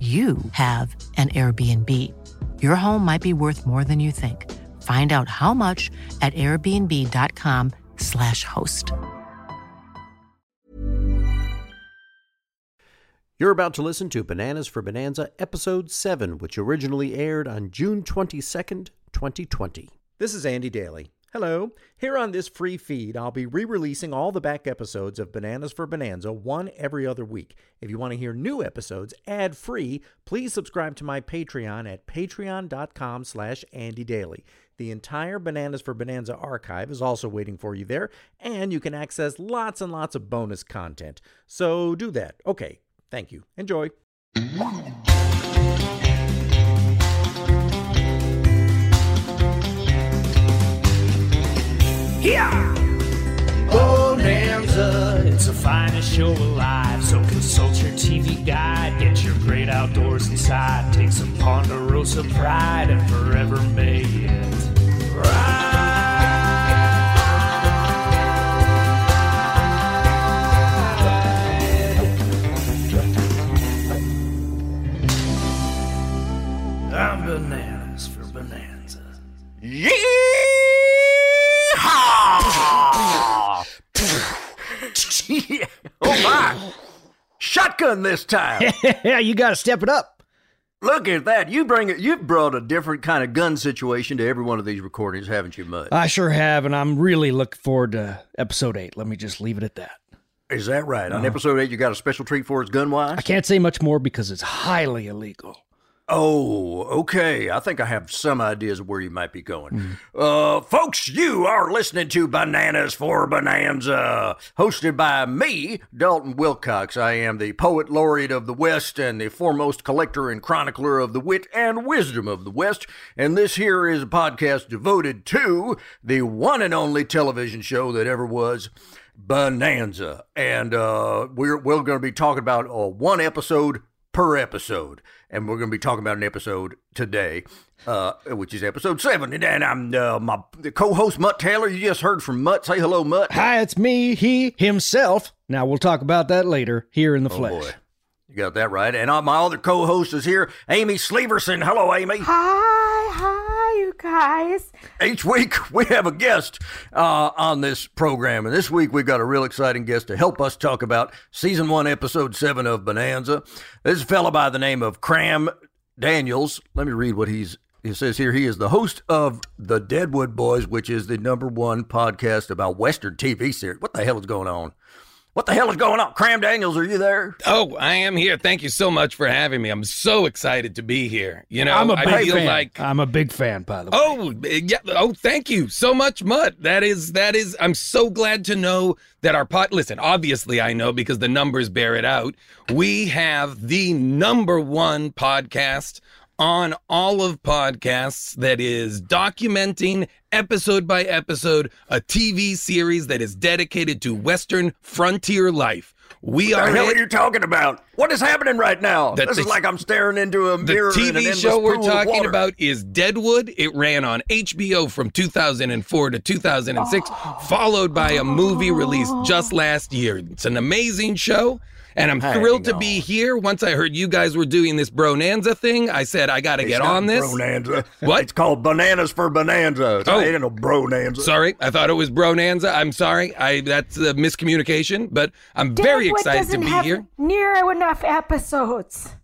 you have an Airbnb. Your home might be worth more than you think. Find out how much at airbnb.com/slash host. You're about to listen to Bananas for Bonanza, Episode 7, which originally aired on June 22nd, 2020. This is Andy Daly. Hello. Here on this free feed, I'll be re releasing all the back episodes of Bananas for Bonanza, one every other week. If you want to hear new episodes ad free, please subscribe to my Patreon at patreon.com slash Andy Daly. The entire Bananas for Bonanza archive is also waiting for you there, and you can access lots and lots of bonus content. So do that. Okay, thank you. Enjoy. Yeah! Oh, Bonanza, it's the finest show alive. So consult your TV guide, get your great outdoors inside. Take some Ponderosa pride and forever may it ride. I'm bananas for Bonanza. Yeehaw! oh my! Shotgun this time. yeah, you got to step it up. Look at that! You bring it. You've brought a different kind of gun situation to every one of these recordings, haven't you, Mutt? I sure have, and I'm really looking forward to episode eight. Let me just leave it at that. Is that right? On uh-huh. episode eight, you got a special treat for us, gun wise. I can't say much more because it's highly illegal. Oh, okay. I think I have some ideas of where you might be going. Uh, folks, you are listening to Bananas for Bonanza, hosted by me, Dalton Wilcox. I am the poet laureate of the West and the foremost collector and chronicler of the wit and wisdom of the West. And this here is a podcast devoted to the one and only television show that ever was. Bonanza, and uh, we're we're going to be talking about uh, one episode per episode. And we're going to be talking about an episode today, uh, which is episode seven. And I'm uh, my co-host Mutt Taylor. You just heard from Mutt. Say hello, Mutt. Hi, it's me, he, himself. Now we'll talk about that later here in the Oh flesh. boy, you got that right. And uh, my other co-host is here, Amy Sleeverson. Hello, Amy. Hi, hi, you guys. Each week we have a guest uh, on this program, and this week we've got a real exciting guest to help us talk about season one, episode seven of Bonanza. This is a fellow by the name of Cram Daniels. Let me read what he's. He says here he is the host of the Deadwood Boys, which is the number one podcast about Western TV series. What the hell is going on? What the hell is going on? Cram Daniels, are you there? Oh, I am here. Thank you so much for having me. I'm so excited to be here. You know, I'm a I big feel fan. like I'm a big fan, by the oh, way. Oh, yeah. Oh, thank you so much, Mutt. That is that is. I'm so glad to know that our pot. Listen, obviously, I know because the numbers bear it out. We have the number one podcast on all of podcasts that is documenting episode by episode a TV series that is dedicated to Western frontier life. We What are the hell are you talking about? What is happening right now? That this is like I'm staring into a The mirror. an TV show we're talking about is Deadwood. It ran on HBO from 2004 to 2006, followed by a movie released just last year. It's an amazing show. And I'm Hang thrilled to be here. Once I heard you guys were doing this Bronanza thing, I said I got to get on this. Bonanza. What? It's called Bananas for Bonanza. It's Oh. It ain't no Bronanza. Sorry, I thought it was Bronanza. I'm sorry. I that's a miscommunication, but I'm very excited to doesn't be have here. Near enough episodes.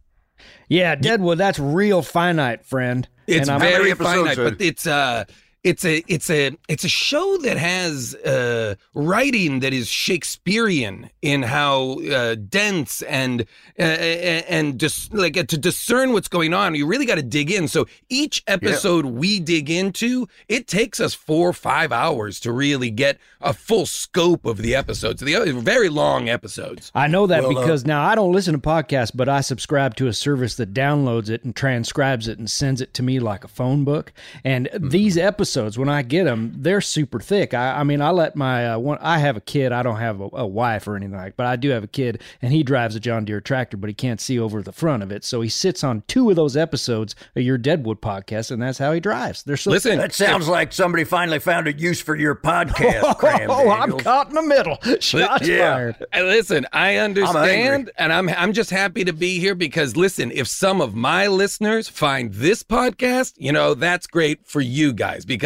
Yeah, Deadwood, that's real finite, friend. It's And very finite, but it's uh it's a it's a it's a show that has uh writing that is Shakespearean in how uh, dense and uh, and just like to discern what's going on. You really got to dig in. So each episode we dig into, it takes us four or five hours to really get a full scope of the episodes. The other very long episodes. I know that Well, uh, because now I don't listen to podcasts, but I subscribe to a service that downloads it and transcribes it and sends it to me like a phone book. And Mm-hmm. these episodes, when I get them, they're super thick. I, I mean, I let my uh, one. I have a kid. I don't have a, a wife or anything like, but I do have a kid, and he drives a John Deere tractor, but he can't see over the front of it. So he sits on two of those episodes of your Deadwood podcast, and that's how he drives. They're so Listen, That sounds like somebody finally found a use for your podcast, Cram Oh, I'm caught in the middle. Shots yeah. fired. Listen, I angry. understand, and I'm I'm just happy to be here because listen, if some of my listeners find this podcast, you know, that's great for you guys because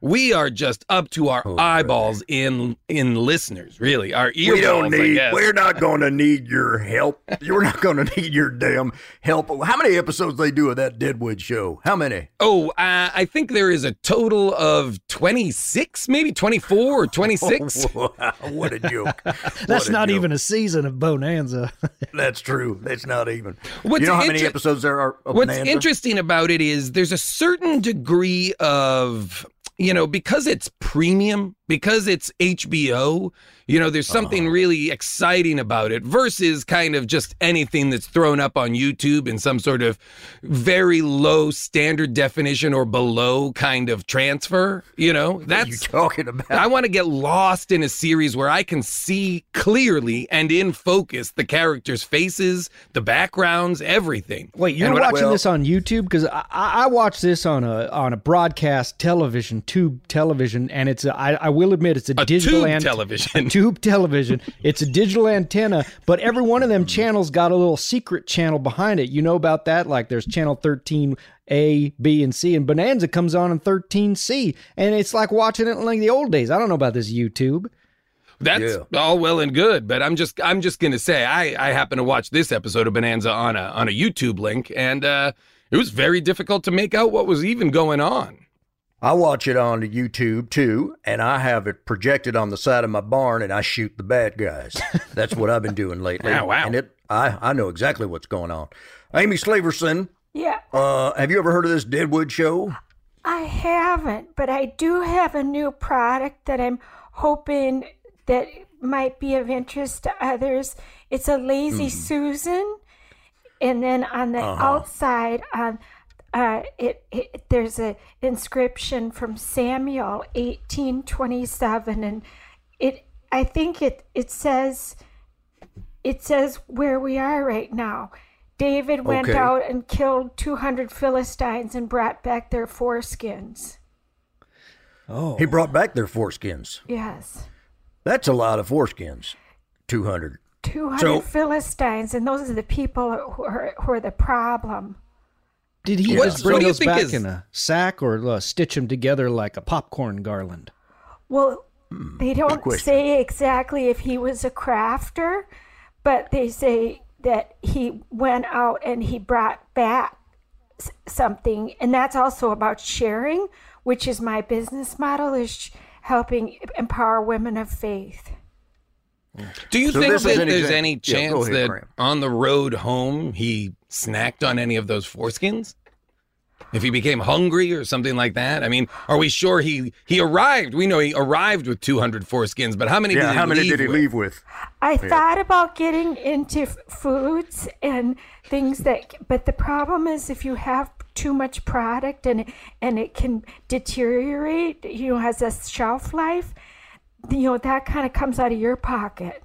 we are just up to our eyeballs in in listeners, really. Our earballs, We don't need. We're not going to need your help. You're not going to need your damn help. How many episodes they do of that Deadwood show? How many? Oh, uh, I think there is a total of 26, maybe 24 or 26. what a joke! That's a not joke. even a season of Bonanza. That's true. That's not even. What's you know how many episodes there are? Of What's Bonanza? interesting about it is there's a certain degree of, you know, because it's premium, because it's HBO, you know, there's something Uh-huh. really exciting about it versus kind of just anything that's thrown up on YouTube in some sort of very low standard definition or below kind of transfer, you know? What are you That's talking about? I want to get lost in a series where I can see clearly and in focus the characters' faces, the backgrounds, everything. Wait, you're And when I- watching well- this on YouTube because I, I I watch this on a on a broadcast television, tube television, and it's a, I, I will admit it's a, A digital tube ant- television. a tube television. It's a digital antenna, but every one of them channels got a little secret channel behind it. You know about that? Like there's channel 13 A, B, and C, and Bonanza comes on in 13C, and it's like watching it like the old days. I don't know about this YouTube. That's Yeah. all well and good, but I'm just I'm just gonna say I I happen to watch this episode of Bonanza on a on a YouTube link, and uh, it was very difficult to make out what was even going on. I watch it on YouTube too, and I have it projected on the side of my barn, and I shoot the bad guys. That's what I've been doing lately. Oh, wow. And it, I, I know exactly what's going on. Amy Slaverson, Yeah, uh, have you ever heard of this Deadwood show? I haven't, but I do have a new product that I'm hoping that might be of interest to others. It's a lazy Susan, and then on the outside, um, uh, it, it there's a inscription from Samuel 1827, and it I think it it says it says where we are right now. David went Okay. out and killed 200 Philistines and brought back their foreskins. Oh, He brought back their foreskins. Yes. That's a lot of foreskins. 200. 200 So- Philistines, and those are the people who are, who are the problem. Did he What- just bring do those back is- in a sack or uh, stitch them together like a popcorn garland? Well, Hmm, they don't say exactly if he was a crafter, but they say that he went out and he brought back s- something, and that's also about sharing, which is my business model is sh- helping empower women of faith. Do you So think that an there's exam- any Yeah, chance ahead, that Cram. on the road home he snacked on any of those foreskins? If he became hungry or something like that? I mean, are we sure he he arrived? We know he arrived with 200 foreskins, but how many Yeah, did he how many leave did he with? leave with? I thought about getting into foods and things that, but the problem is if you have too much product and and it can deteriorate, you know, has a shelf life. You know that kind of comes out of your pocket.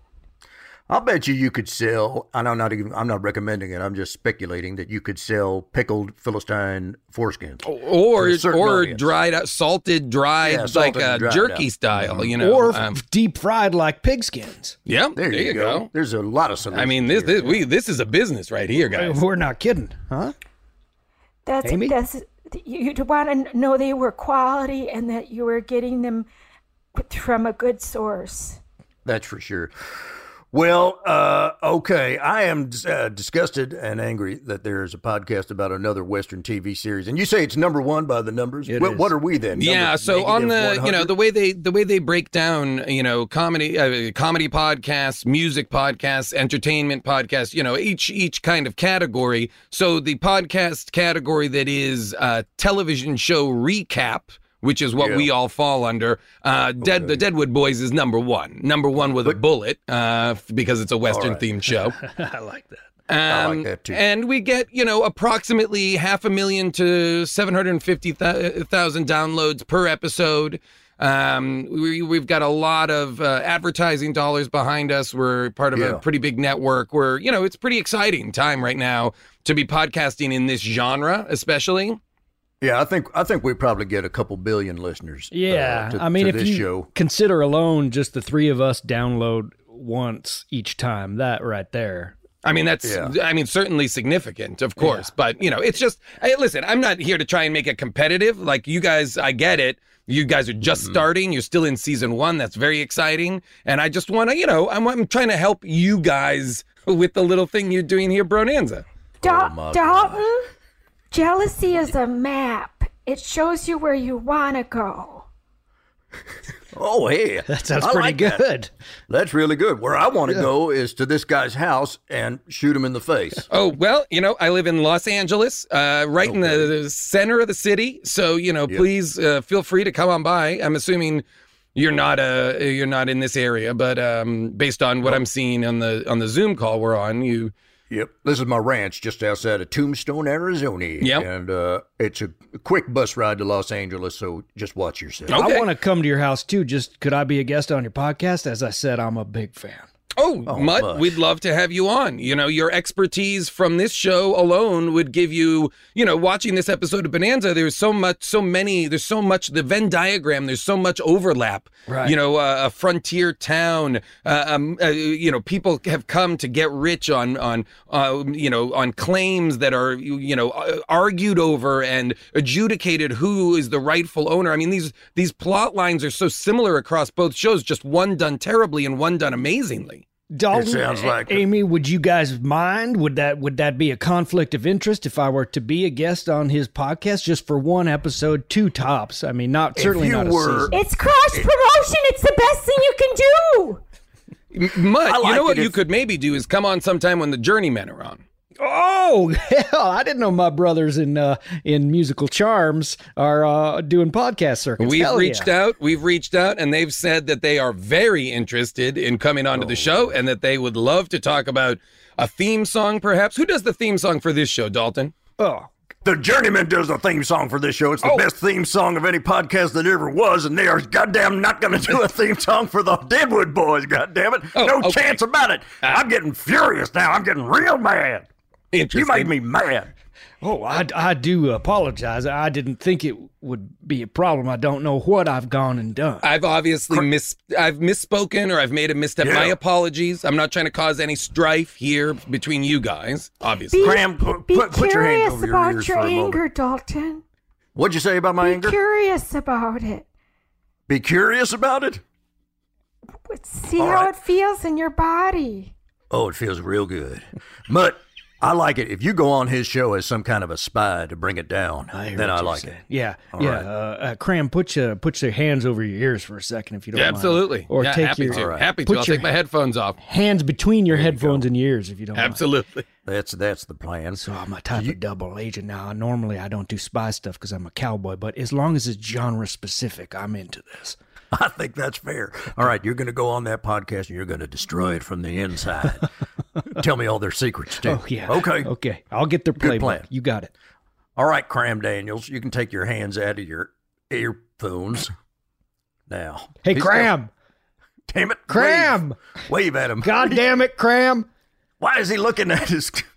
I'll bet you you could sell. and I'm not even. I'm not recommending it. I'm just speculating that you could sell pickled Philistine foreskins, or to or audience. dried out, salted, dried, Yeah, salted like and uh, dried jerky out. style. You know, or um, deep fried like pigskins. yeah. There, you, go. There's a lot of solutions. I mean, this, here. this we this is a business right here, guys. We're not kidding, huh? That's Amy? that's you'd want to know they were quality and that you were getting them from a good source. That's for sure. Well, uh, okay. I am uh, disgusted and angry that there is a podcast about another Western TV series, and you say it's number one by the numbers. It What, is. what are we then? Yeah, so on the negative you know the way they the way they break down you know comedy uh, comedy podcasts, music podcasts, entertainment podcasts, you know each each kind of category. So the podcast category that is uh, television show recap. Which is what Yeah. we all fall under. Uh, Dead, the Deadwood Boys is number one, number one with a bullet, uh, because it's a Western right. themed show. I like that. I like Um, that, too. And we get, you know, approximately half a million to 750,000 downloads per episode. Um, we, we've got a lot of uh, advertising dollars behind us. We're part of Yeah. a pretty big network. We're, you know, it's pretty exciting time right now to be podcasting in this genre, especially. Yeah, I think I think we probably get a couple billion listeners. uh, Yeah, to, I mean, to if this you show. consider alone just the three of us download once each time, that right there. I mean, that's, Yeah. I mean, certainly significant, of course. But, you know, it's just, hey, listen, I'm not here to try and make it competitive. Like, you guys, I get it. You guys are just Mm-hmm. starting. You're still in season one. That's very exciting. And I just want to, you know, I'm, I'm trying to help you guys with the little thing you're doing here, Bronanza. Dal- Oh, my Dalton, jealousy is a map. It shows you where you want to go. Oh, hey, That sounds I pretty like that. good. That's really good. Where I want to go is to this guy's house and shoot him in the face. Oh, well, you know, I live in Los Angeles, uh, right in the center of the city. So, you know, please uh, feel free to come on by. I'm assuming you're not uh you're not in this area, but um, based on what I'm seeing on the on the Zoom call we're on, you Yep, this is my ranch just outside of Tombstone, Arizona. Yep. and uh, it's a quick bus ride to Los Angeles. So just watch yourself. Okay. I want to come to your house too. Just could I be a guest on your podcast? As I said, I'm a big fan. Oh, Mutt, Mutt. we'd love to have you on. You know, your expertise from this show alone would give you, you know, watching this episode of Bonanza, there's so much, so many, there's so much, the Venn diagram, there's so much overlap. Right. You know, uh, a frontier town, uh, um, uh, you know, people have come to get rich on, on, uh, you know, on claims that are, you you know, uh, argued over and adjudicated who is the rightful owner. I mean, these, these plot lines are so similar across both shows, just one done terribly and one done amazingly. Dalton, sounds like- Amy. Would you guys mind? Would that would that be a conflict of interest if I were to be a guest on his podcast just for one episode, two tops? I mean, not certainly you not a were- season. It's cross promotion. It's the best thing you can do. M- Mutt, I you know what it you could maybe do is come on sometime when the Journeymen are on. Oh hell! I didn't know my brothers in uh, in musical charms are uh, doing podcast circuits. We've Hell reached yeah. out, we've reached out, and they've said that they are very interested in coming onto the show and that they would love to talk about a theme song, perhaps. Who does the theme song for this show, Dalton? Oh, The Journeyman does the theme song for this show. It's the Oh. best theme song of any podcast that ever was, and they are goddamn not going to do a theme song for the Deadwood Boys. Goddamn it! Oh, no okay. chance about it. I'm getting furious now. I'm getting real mad. You made me mad. oh, I, I do apologize. I didn't think it would be a problem. I don't know what I've gone and done. I've obviously miss I've misspoken or I've made a misstep. My apologies. I'm not trying to cause any strife here between you guys, obviously. Be, Cram, put, be put, put your hands curious over your about ears your for a moment. anger, Dalton. What'd you say about my anger? Be anger? curious about it. Be curious about it. See All how right. it feels in your body. Oh, it feels real good. But I like it. If you go on his show as some kind of a spy to bring it down, hear then I like saying. it. Yeah, All yeah. right. Uh, uh, Cram, put your put your hands over your ears for a second if you don't Yeah, mind. absolutely. Or yeah, take happy your to. All right. Happy to. Put I'll your take my headphones off. hands between your headphones and your ears if you don't. mind. Absolutely. That's that's the plan. So I'm a type of double agent now. Normally I don't do spy stuff because I'm a cowboy, but as long as it's genre specific, I'm into this. I think that's fair. All right, you're going to go on that podcast and you're going to destroy it from the inside. Tell me all their secrets too. Oh yeah. Okay. Okay. I'll get their playbook. plan. You got it. All right, Cram Daniels, you can take your hands out of your earphones now. Hey, He's Cram. Damn it. Cram! Wave, wave at him. God damn it, Cram! Why is he looking at his?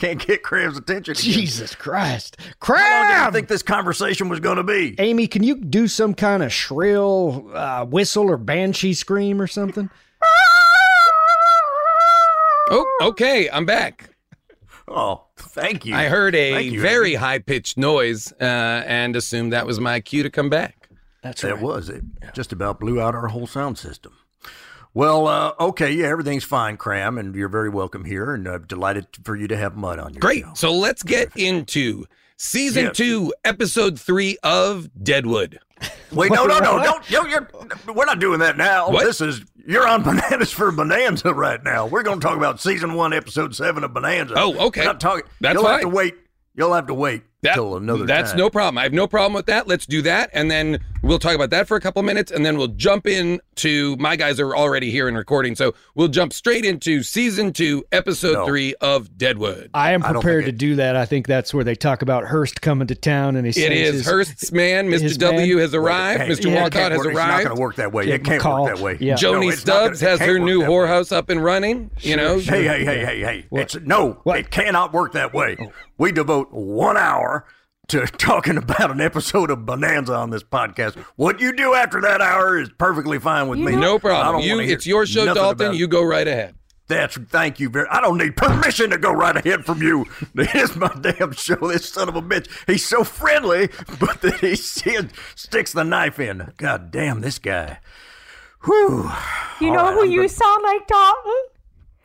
we can't get Cram's attention. again. Jesus Christ. Crab! How long did you think this conversation was going to be? Amy, can you do some kind of shrill uh, whistle or banshee scream or something? Oh, okay, I'm back. Oh, thank you. I heard a you, very high pitched noise uh, and assumed that was my cue to come back. That's That was it. Just about blew out our whole sound system. Well, uh, okay, yeah, everything's fine, Cram, and you're very welcome here, and uh, delighted for you to have Mutt on your Great. show. So let's get into season Yes. two, episode three of Deadwood. Wait, no, no, no, don't. Yo, you're, we're not doing that now. What? This is you're on bananas for Bonanza right now. We're going to talk about season one, episode seven of Bonanza. Oh, okay. We're not talking. That's you'll have to wait. You'll have to wait That- till another that's time. no problem. I have no problem with that. Let's do that, and then we'll talk about that for a couple minutes, and then we'll jump in to my guys are already here and recording, so we'll jump straight into season two, episode No. three of Deadwood. I am prepared think to it- do that. I think that's where they talk about Hearst coming to town and he It says is his- Hearst's man, Mr. his W man- has arrived. Hey, Mr. yeah, Wolcott can't has work. It's not going to work that way. Yeah, it can't McCall. work that way. Yeah. Joanie No, it's not gonna- Stubbs has her new that way. whorehouse up and running. You know, Hey, hey, hey, hey, hey! It's no, What? it cannot work that way. Oh. We devote one hour to talking about an episode of Bonanza on this podcast. What you do after that hour is perfectly fine with me. no I problem. don't You, wanna it's your show, nothing Dalton. You go right ahead. That's thank you very. I don't need permission to go right ahead from you. It's my damn show. This son of a bitch. He's so friendly, but then he still sticks the knife in. God damn this guy. Whew. You All know right, who I'm you good. sound like, Dalton?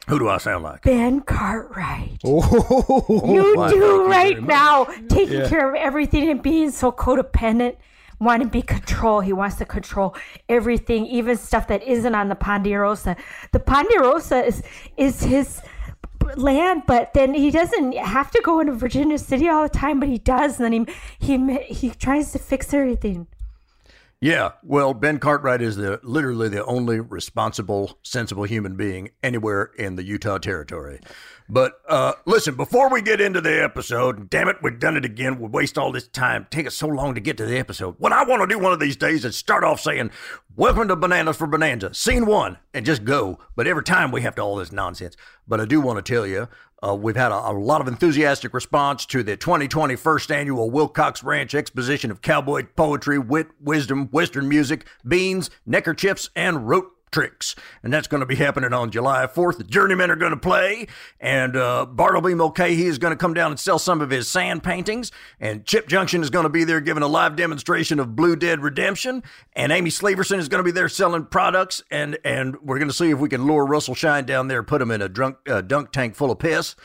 Who do I sound like? Ben Cartwright. Oh, you do you right now, taking care of everything and being so codependent, wanting to be control. He wants to control everything, even stuff that isn't on the Ponderosa. The Ponderosa is is his land, but then he doesn't have to go into Virginia City all the time, but he does. And then he he he tries to fix everything. Yeah, well, Ben Cartwright is the literally the only responsible, sensible human being anywhere in the Utah Territory. But uh, listen, before we get into the episode, damn it, we've done it again. We waste all this time. Take us so long to get to the episode. What I want to do one of these days is start off saying, "Welcome to Bananas for Bonanza, Scene One," and just go. But every time we have to all this nonsense. But I do want to tell you, uh, we've had a, a lot of enthusiastic response to the 2020 first annual Wilcox Ranch Exposition of Cowboy Poetry, Wit, Wisdom, Western Music, Beans, Neckerchiefs, and Rote Tricks. And that's going to be happening on July 4th. The Journeymen are going to play, and uh, Bartleby Mulcahy is going to come down and sell some of his sand paintings, and Chip Junction is going to be there giving a live demonstration of Blue Dead Redemption, and Amy Slaverson is going to be there selling products, and and we're going to see if we can lure Russell Shine down there, put him in a drunk uh, dunk tank full of piss.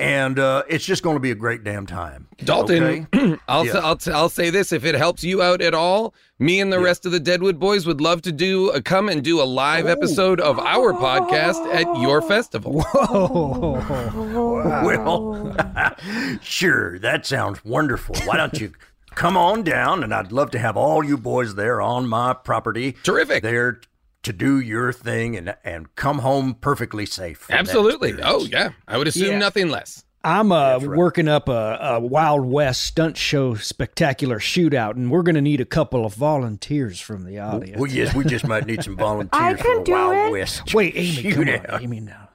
And uh, it's just going to be a great damn time. Dalton, Okay? I'll, Yeah. I'll, I'll say this if it helps you out at all, me and the rest of the Deadwood boys would love to do a, come and do a live episode of our podcast at your festival. Whoa. Well, sure, that sounds wonderful. Why don't you come on down? And I'd love to have all you boys there on my property. Terrific. There to do your thing and and come home perfectly safe. Absolutely. Oh, yeah. I would assume Yeah. nothing less. I'm uh, right. working up a, a Wild West stunt show spectacular shootout, and we're going to need a couple of volunteers from the audience. Well, yes, we just might need some volunteers I for can a do Wild it. West. Wait, Amy, come shootout. on, Amy, now.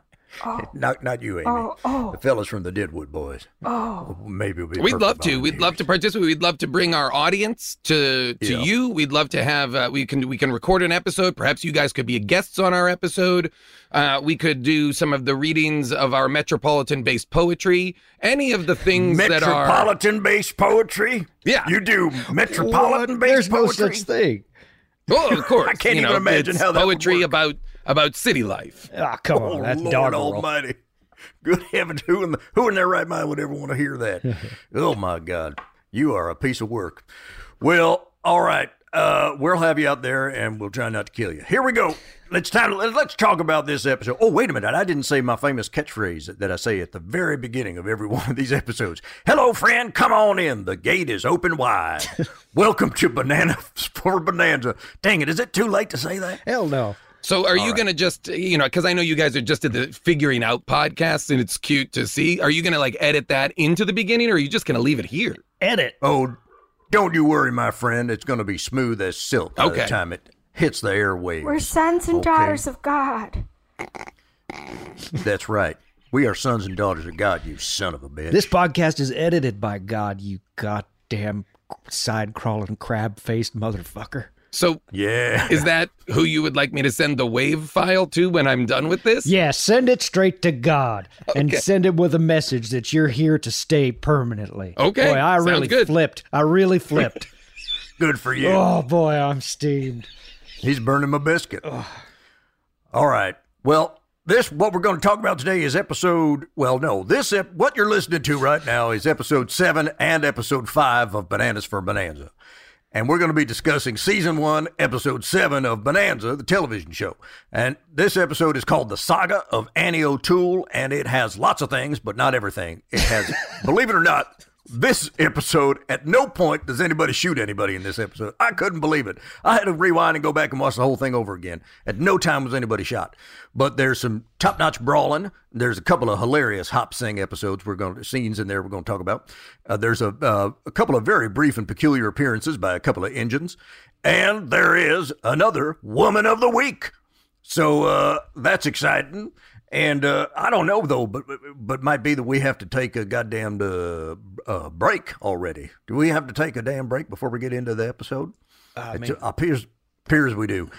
Not not you, Amy. Oh, oh. The fellas from the Deadwood Boys. Oh, Maybe we'll be We'd love to. We'd love to participate. We'd love to bring our audience to to Yeah. you. We'd love to have. Uh, we can we can record an episode. Perhaps you guys could be guests on our episode. Uh, we could do some of the readings of our metropolitan based poetry. Any of the things that are Metropolitan based poetry? Yeah. You do metropolitan based There's no poetry? such thing. Oh, of course. I can't you even know, imagine it's how that would poetry work. about about city life. Ah, come Oh, on, that's Lord doggerel. Almighty. Good heavens, who in, the, who in their right mind would ever want to hear that? oh, my God. You are a piece of work. Well, all right. Uh, we'll have you out there and we'll try not to kill you. Here we go. Let's time. Let's talk about this episode. Oh, wait a minute! I didn't say my famous catchphrase that I say at the very beginning of every one of these episodes. Hello, friend. Come on in. The gate is open wide. Welcome to Banana for Bonanza. Dang it! Is it too late to say that? Hell no. So are you going to just, you know, because I know you guys are just at the figuring out podcast and it's cute to see. Are you going to like edit that into the beginning or are you just going to leave it here? Edit. Oh, Don't you worry, my friend. It's going to be smooth as silk by the Okay. time it hits the airwaves. We're sons and Okay. daughters of God. That's right. We are sons and daughters of God, you son of a bitch. This podcast is edited by God, you goddamn side crawling crab faced motherfucker. So yeah. is that who you would like me to send the wave file to when I'm done with this? Yeah, send it straight to God and send it with a message that you're here to stay permanently. Okay, Boy, I sounds really good. flipped. I really flipped. Good for you. oh boy, I'm steamed. He's burning my biscuit. All right. Well, this what we're going to talk about today is episode. Well, no, this ep, what you're listening to right now is episode seven and episode five of Bananas for Bonanza, and we're going to be discussing season one, episode seven of Bonanza, the television show. And this episode is called "The Saga of Annie O'Toole," and it has lots of things, but not everything. It has, believe it or not. This episode, at no point does anybody shoot anybody in this episode. I couldn't believe it. I had to rewind and go back and watch the whole thing over again. At no time was anybody shot. But there's some top notch brawling. There's a couple of hilarious hop sing episodes we're going to, scenes in there we're going to talk about. Uh, there's a, uh, a couple of very brief and peculiar appearances by a couple of engines. And there is another Woman of the Week. So uh, that's exciting. And uh, I don't know though, but but might be that we have to take a goddamn uh, uh, break already. Do we have to take a damn break before we get into the episode? it appears appears we do.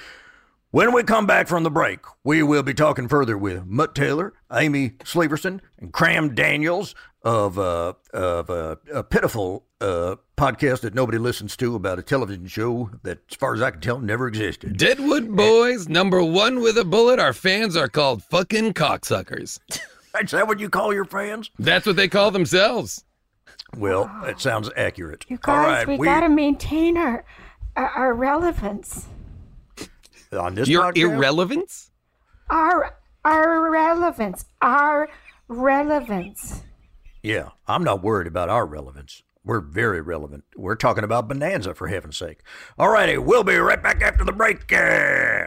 When we come back from the break, we will be talking further with Mutt Taylor, Amy Sleeverson, and Cram Daniels of uh, of uh, a pitiful uh, podcast that nobody listens to about a television show that, as far as I can tell, never existed. Deadwood Boys, number one with a bullet. Our fans are called fucking cocksuckers. Is that what you call your fans? That's what they call themselves. Well, that sounds accurate. You All guys, right, we, gotta maintain our, our our relevance. on this Your podcast? irrelevance? Our our relevance. Our relevance. Yeah, I'm not worried about our relevance. We're very relevant. We're talking about Bonanza, for heaven's sake. All righty, we'll be right back after the break. Uh,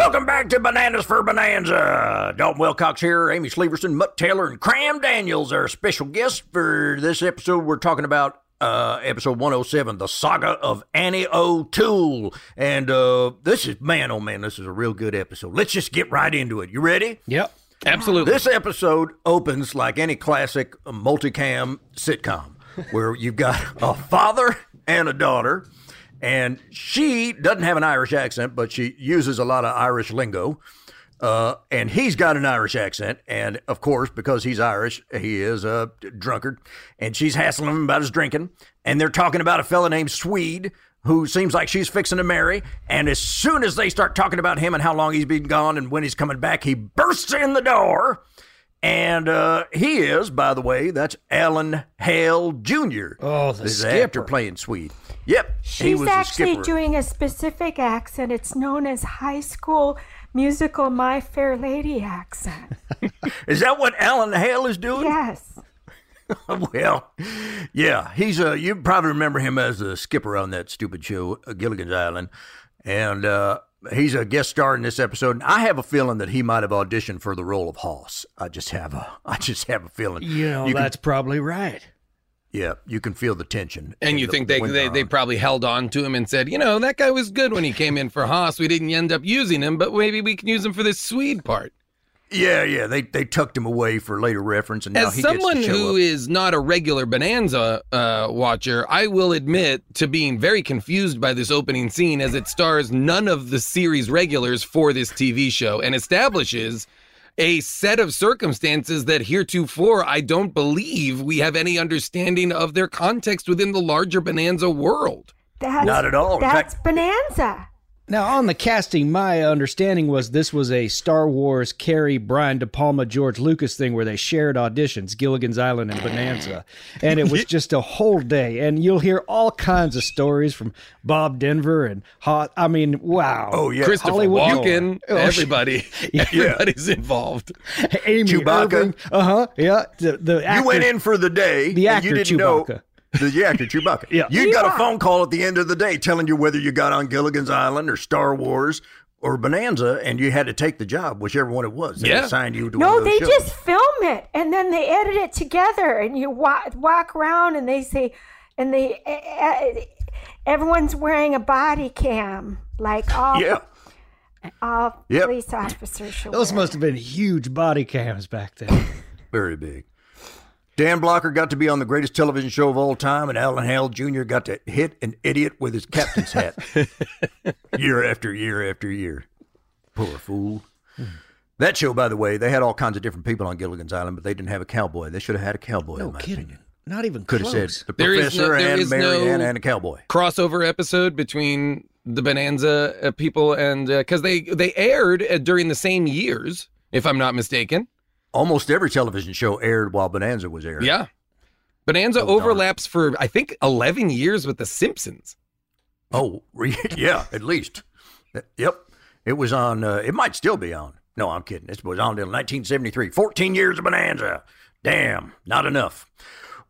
Welcome back to Bananas for Bonanza. Dalton Wilcox here, Amy Sleeverson, Mutt Taylor, and Cram Daniels are special guests for this episode. We're talking about uh, episode 107, The Saga of Annie O'Toole. And uh, this is, man, oh man, this is a real good episode. Let's just get right into it. You ready? Yep. Absolutely. This episode opens like any classic multicam sitcom where you've got a father and a daughter. And she doesn't have an Irish accent, but she uses a lot of Irish lingo. Uh, and he's got an Irish accent. And of course, because he's Irish, he is a drunkard. And she's hassling him about his drinking. And they're talking about a fella named Swede who seems like she's fixing to marry. And as soon as they start talking about him and how long he's been gone and when he's coming back, he bursts in the door. And uh, he is, by the way, that's Alan Hale Jr. Oh, the This skipper. actor playing Swede. Yep, he She's was actually doing a specific accent. It's known as high school musical My Fair Lady accent. Is that what Alan Hale is doing? Yes. well, yeah, he's a. you probably remember him as the skipper on that stupid show, uh, Gilligan's Island, and uh, he's a guest star in this episode. And I have a feeling that he might have auditioned for the role of Hoss. I just have a, I just have a feeling. You know, can- that's probably right. yeah, you can feel the tension. And you the- think they, they they probably held on to him and said, you know, that guy was good when he came in for Hoss. We didn't end up using him, but maybe we can use him for this Swede part. Yeah, yeah, they they tucked him away for later reference, and now As he someone gets to show who up. is not a regular Bonanza uh, watcher, I will admit to being very confused by this opening scene as it stars none of the series regulars for this TV show and establishes a set of circumstances that heretofore I don't believe we have any understanding of their context within the larger Bonanza world. That's, Not at all. In That's fact- Bonanza. Now, on the casting, my understanding was this was a Star Wars, Carrie, Brian De Palma, George Lucas thing where they shared auditions, Gilligan's Island and Bonanza. And it was just a whole day. And you'll hear all kinds of stories from Bob Denver and Hot. I mean, wow. Oh, yeah. Christopher Hollywood Walken, Oh, everybody, everybody's involved. Amy Chewbacca. Uh huh. Yeah. The, the actor, you went in for the day. the and you actor didn't know. Chewbacca. The actor Chewbacca. Yeah. You got a phone call at the end of the day telling you whether you got on Gilligan's Island or Star Wars or Bonanza, and you had to take the job, whichever one it was. They Yeah. assigned you to one No, of those they shows. just film it and then they edit it together, and you walk, walk around and they say, and they, uh, everyone's wearing a body cam, like all Yeah. all Yep. police officers should Those wear. must have been huge body cams back then. Very big. Dan Blocker got to be on the greatest television show of all time, and Alan Hale Jr. got to hit an idiot with his captain's hat year after year after year. Poor fool. That show, by the way, they had all kinds of different people on Gilligan's Island, but they didn't have a cowboy. They should have had a cowboy. No in my kidding. opinion. Not even Could have said the There is no- professor there and is Mary Ann no- and a cowboy. crossover episode between the Bonanza uh, people and because they they aired uh, during the same years, if I'm not mistaken. Almost every television show aired while Bonanza was airing. Yeah, Bonanza Oh, darn. overlaps for I think 11 years with the Simpsons. Oh, yeah, at least. Yep. It was on, uh, it might still be on. No, I'm kidding. It was on until 1973. 14 years of Bonanza. Damn, not enough.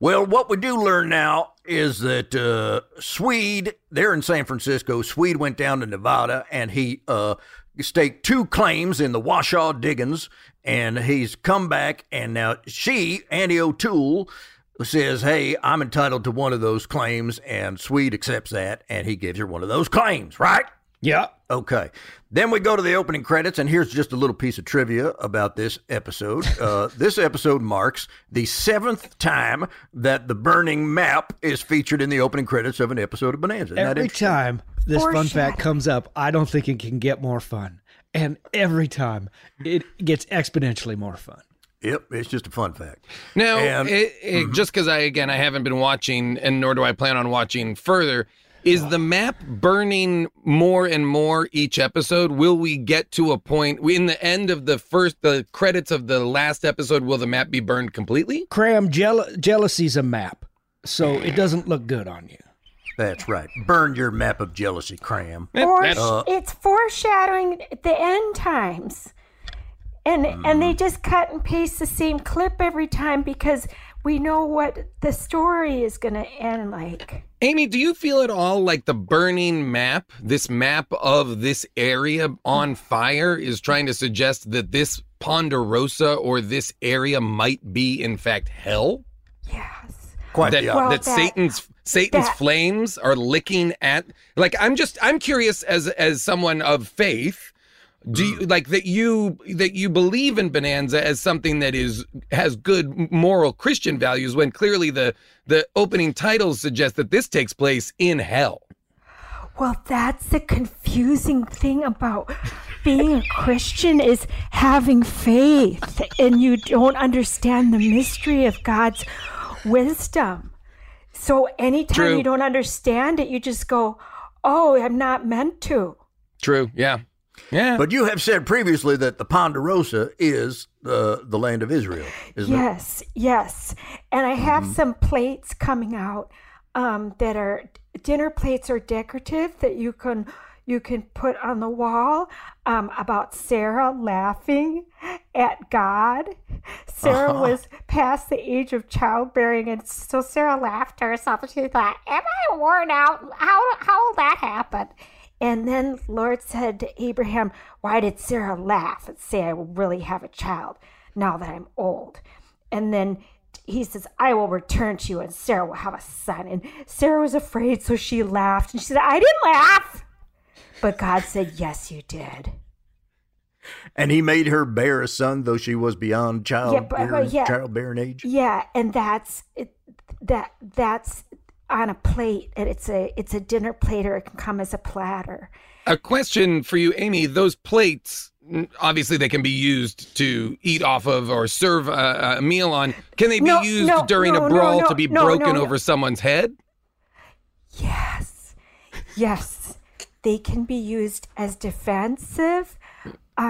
Well, what we do learn now is that uh, Swede, they're in San Francisco. Swede went down to Nevada and he uh, staked two claims in the Washoe Diggins, and he's come back. And now she, Annie O'Toole, says, Hey, I'm entitled to one of those claims. And Swede accepts that, and he gives her one of those claims, right? Yeah. Okay. Then we go to the opening credits, and here's just a little piece of trivia about this episode. Uh, this episode marks the seventh time that the burning map is featured in the opening credits of an episode of Bonanza. Isn't Every time this fun fact comes up, I don't think it can get more fun. And every time it gets exponentially more fun. Yep, it's just a fun fact. Now, And- it, it, just because I again I haven't been watching, and nor do I plan on watching further. Is the map burning more and more each episode? Will we get to a point in the end of the first, the credits of the last episode? Will the map be burned completely? Cram, jeal- jealousy's a map, so it doesn't look good on you. That's right. Burn your map of jealousy, Cram. Or Uh, it's foreshadowing the end times. And and they just cut and paste the same clip every time because we know what the story is going to end like. Amy, do you feel at all like the burning map, this map of this area on fire, is trying to suggest that this Ponderosa or this area might be, in fact, hell? Yes. Quite that, the Well, that that- Satan's Satan's that- flames are licking at. Like I'm just I'm curious as as someone of faith. Do you like that you that you believe in Bonanza as something that is has good moral Christian values when clearly the the opening titles suggest that this takes place in hell. Well, that's the confusing thing about being a Christian is having faith and you don't understand the mystery of God's wisdom. So anytime True. you don't understand it, you just go, "Oh, I'm not meant to." True. Yeah. Yeah. But you have said previously that the Ponderosa is the the land of Israel, isn't it? yes, yes. And I have some plates coming out um, that are dinner plates are decorative that you can you can put on the wall um, about Sarah laughing at God. Sarah Uh-huh. was past the age of childbearing, and so Sarah laughed to herself, and she thought, "Am I worn out? How how will that happen?" And then Lord said to Abraham, Why did Sarah laugh and say, I will really have a child now that I'm old? And then he says, I will return to you and Sarah will have a son. And Sarah was afraid, so she laughed. And she said, I didn't laugh. But God said, Yes, you did. And he made her bear a son, though she was beyond child Yeah, but- but yeah. childbearing age. Yeah, and that's it, that that's on a plate, and it's a it's a dinner plate, or it can come as a platter. A question for you, Amy. Those plates, obviously, they can be used to eat off of or serve a, a meal on. Can they be No, used no, during no, a brawl to be broken over someone's head? Yes, yes, they can be used as defensive.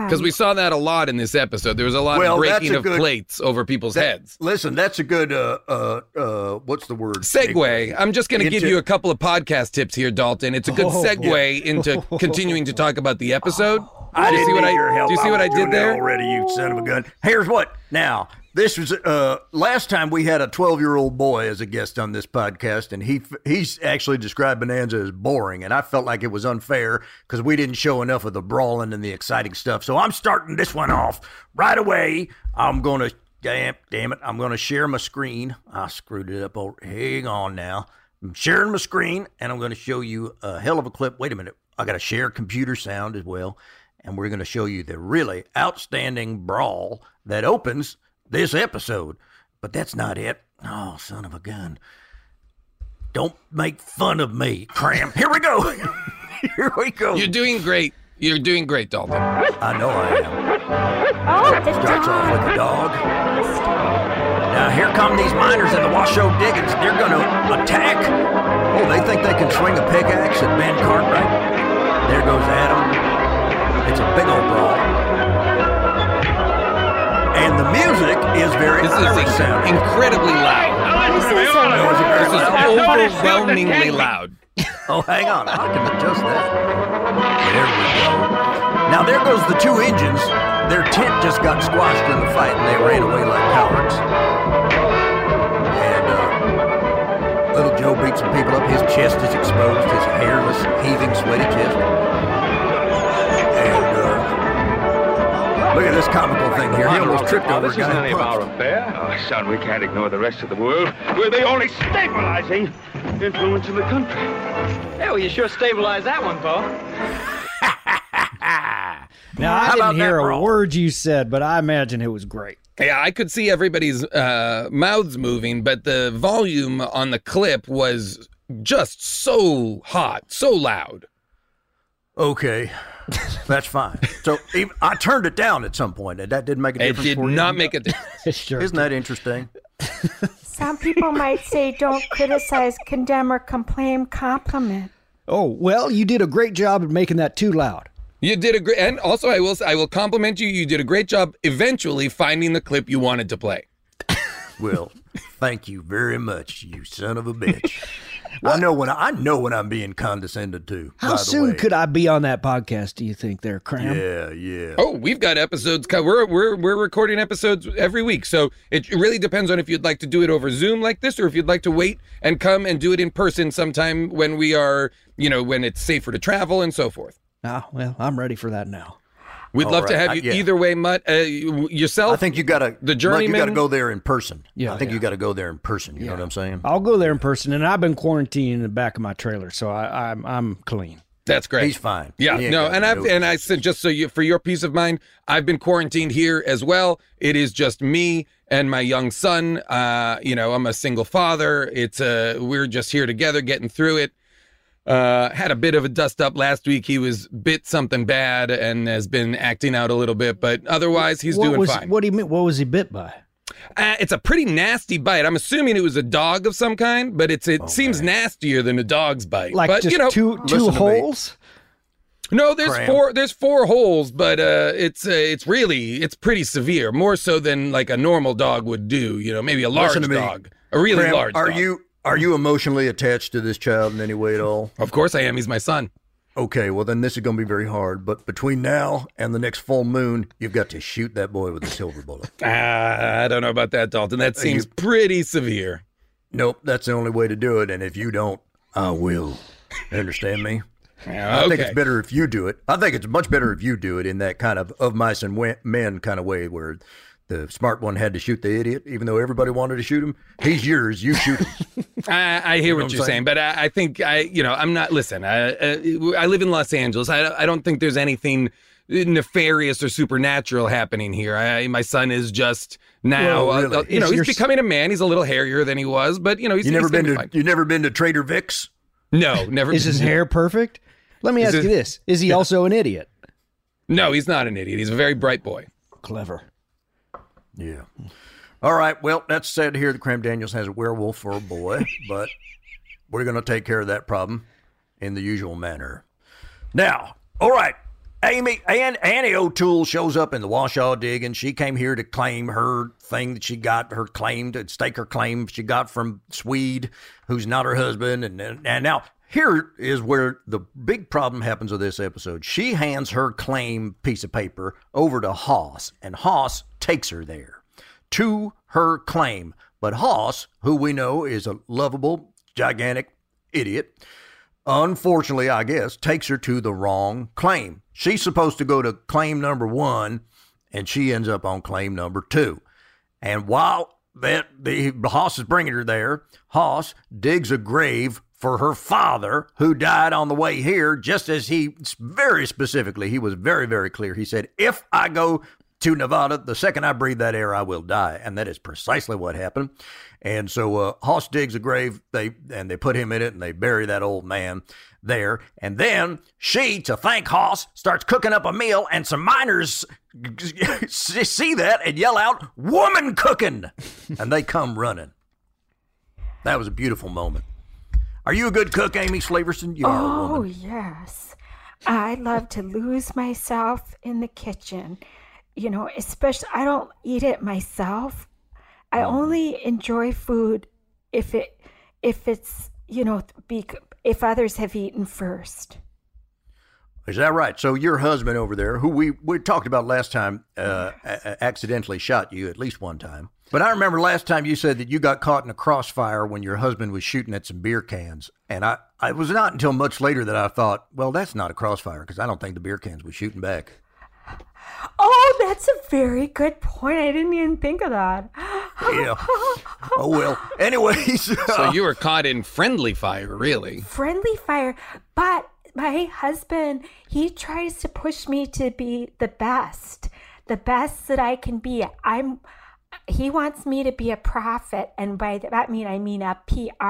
Because Um, we saw that a lot in this episode. There was a lot Well, of breaking of good- plates over people's That- heads. Listen, that's a good uh uh uh what's the word? Segue. I'm just going to give you a couple of podcast tips here, Dalton. It's a good Oh, segue boy. into continuing to talk about the episode. I Do you didn't see what I your help. do? You see what I did there? already? You son of a gun. Here's what. Now, this was uh last time we had a 12 year old boy as a guest on this podcast, and he he's actually described Bonanza as boring, and I felt like it was unfair because we didn't show enough of the brawling and the exciting stuff. So I'm starting this one off right away. I'm gonna. Damn, damn it! I'm gonna share my screen. I screwed it up. Oh, hang on now. I'm sharing my screen, and I'm going to show you a hell of a clip. Wait a minute. I got to share computer sound as well, and we're going to show you the really outstanding brawl that opens this episode. But that's not it. Oh, son of a gun! Don't make fun of me, Cram. Here we go. Here we go. You're doing great. You're doing great, Dalton. I know I am. Oh, Starts off with a dog. Now here come these miners in the Washoe diggings. They're going to attack. Oh, they think they can swing a pickaxe at Ben Cartwright. There goes Adam. It's a big old brawl. And the music is very This Irish inc- sounding. incredibly loud. This is a Oh, is it very This is overwhelmingly loud. Oh, hang on. I can adjust that. There we go. Now, there goes the two engines. Their tent just got squashed in the fight, and they ran away like cowards. And uh, little Joe beats some people up. His chest is exposed, his hairless, heaving, sweaty chest. Look at this comical thing here. He almost tripped Now, over this isn't any of our affair. Oh, son, we can't ignore the rest of the world. We're the only stabilizing influence in the country. Yeah, well, you sure stabilized that one, Paul. Now, I How didn't hear a bro? word you said, but I imagine it was great. Yeah, I could see everybody's uh, mouths moving, but the volume on the clip was just so hot, so loud. Okay, that's fine. So even, I turned it down at some point, and that didn't make a It difference. did for you? not make a difference. Isn't that interesting? Some people might say, "Don't criticize, condemn, or complain. Compliment." Oh, well, you did a great job of making that too loud. You did a great, and also I will I will compliment you. You did a great job eventually finding the clip you wanted to play. Well, thank you very much, you son of a bitch. I know when I, I know when I'm being condescended to. How by the soon way. could I be on that podcast, do you think, there, Cram? Yeah, yeah. Oh, we've got episodes. co- We're we're we're recording episodes every week, so it really depends on if you'd like to do it over Zoom like this, or if you'd like to wait and come and do it in person sometime when we are, you know, when it's safer to travel and so forth. Ah, well, I'm ready for that now. We'd All love to right, have I- you yeah. either way, Mutt. Uh, yourself. I think you gotta the Mike, You gotta go there in person. Yeah, I think yeah. you gotta go there in person. You know what I'm saying? I'll go there in person, and I've been quarantined in the back of my trailer, so I, I'm I'm clean. That's great. He's fine. Yeah, He no, and I've and I said just so you for your peace of mind, I've been quarantined here as well. It is just me and my young son. Uh, you know, I'm a single father. It's uh we're just here together getting through it. Uh had a bit of a dust up last week. He was bit something bad and has been acting out a little bit, but otherwise he's what doing was, fine. What do you mean? What was he bit by? Uh, it's a pretty nasty bite. I'm assuming it was a dog of some kind, but it's it seems nastier than a dog's bite. Like but, just you know, two two holes? No, there's Cram. four. There's four holes, but uh, it's uh, it's really it's pretty severe, more so than like a normal dog would do. You know, maybe a large Listen to me. dog, a really Cram, large. Are dog. you are you emotionally attached to this child in any way at all? Of course I am. He's my son. Okay, well then this is going to be very hard. But between now and the next full moon, you've got to shoot that boy with a silver bullet. Ah, I don't know about that, Dalton. That Uh, seems you- pretty severe. Nope, that's the only way to do it. And if you don't, I will. You understand me? Yeah, I think it's better if you do it. I think it's much better if you do it in that kind of of mice and men kind of way where the smart one had to shoot the idiot, even though everybody wanted to shoot him. He's yours. You shoot him. I, I hear know what what you're saying, saying? but I, I think I, you know, I'm not. Listen, I, uh, I live in Los Angeles. I, I don't think there's anything nefarious or supernatural happening here. I, my son is just now, Well, uh, really? uh, you know, Is he's becoming a man. He's a little hairier than he was, but you know, he's you never he's gonna been to fine. you never been to Trader Vic's? No, never. Is his hair perfect? Let me Is ask it- you this: Is he also an idiot? No, he's not an idiot. He's a very bright boy. Clever. Yeah. All right. Well, that's said here. that Cram Daniels has a werewolf for a boy, but we're going to take care of that problem in the usual manner. Now, all right. Amy Ann, Annie O'Toole shows up in the Washoe dig, and she came here to claim her thing that she got, her claim to stake her claim she got from Swede, who's not her husband. And and, and now here is where the big problem happens with this episode. She hands her claim piece of paper over to Hoss, and Hoss takes her there to her claim. But Hoss, who we know is a lovable, gigantic idiot, unfortunately, I guess, takes her to the wrong claim. She's supposed to go to claim number one, and she ends up on claim number two. And while that the Hoss is bringing her there, Hoss digs a grave for her father, who died on the way here. Just as he very specifically, he was very very clear. He said, "If I go to Nevada, the second I breathe that air, I will die," and that is precisely what happened. And so uh, Hoss digs a grave, they and they put him in it, and they bury that old man there. And then she, to thank Hoss, starts cooking up a meal, and some miners see that and yell out, "Woman cooking!" and they come running. That was a beautiful moment. Are you a good cook, Amy Slaverson? You are Oh, yes. I love to lose myself in the kitchen. You know, especially, I don't eat it myself. I only enjoy food if it, if it's, you know, be, if others have eaten first. Is that right? So your husband over there, who we, we talked about last time, uh, a- a- accidentally shot you at least one time. But I remember last time you said that you got caught in a crossfire when your husband was shooting at some beer cans. And I, I it was not until much later that I thought, well, that's not a crossfire because I don't think the beer cans was shooting back. Oh, that's a very good point. I didn't even think of that. Yeah. oh, well. Anyways. So uh, you were caught in friendly fire, really? friendly fire but my husband he tries to push me to be the best the best that i can be i'm he wants me to be a prophet and by that I mean i mean a p-r-o-f-i-t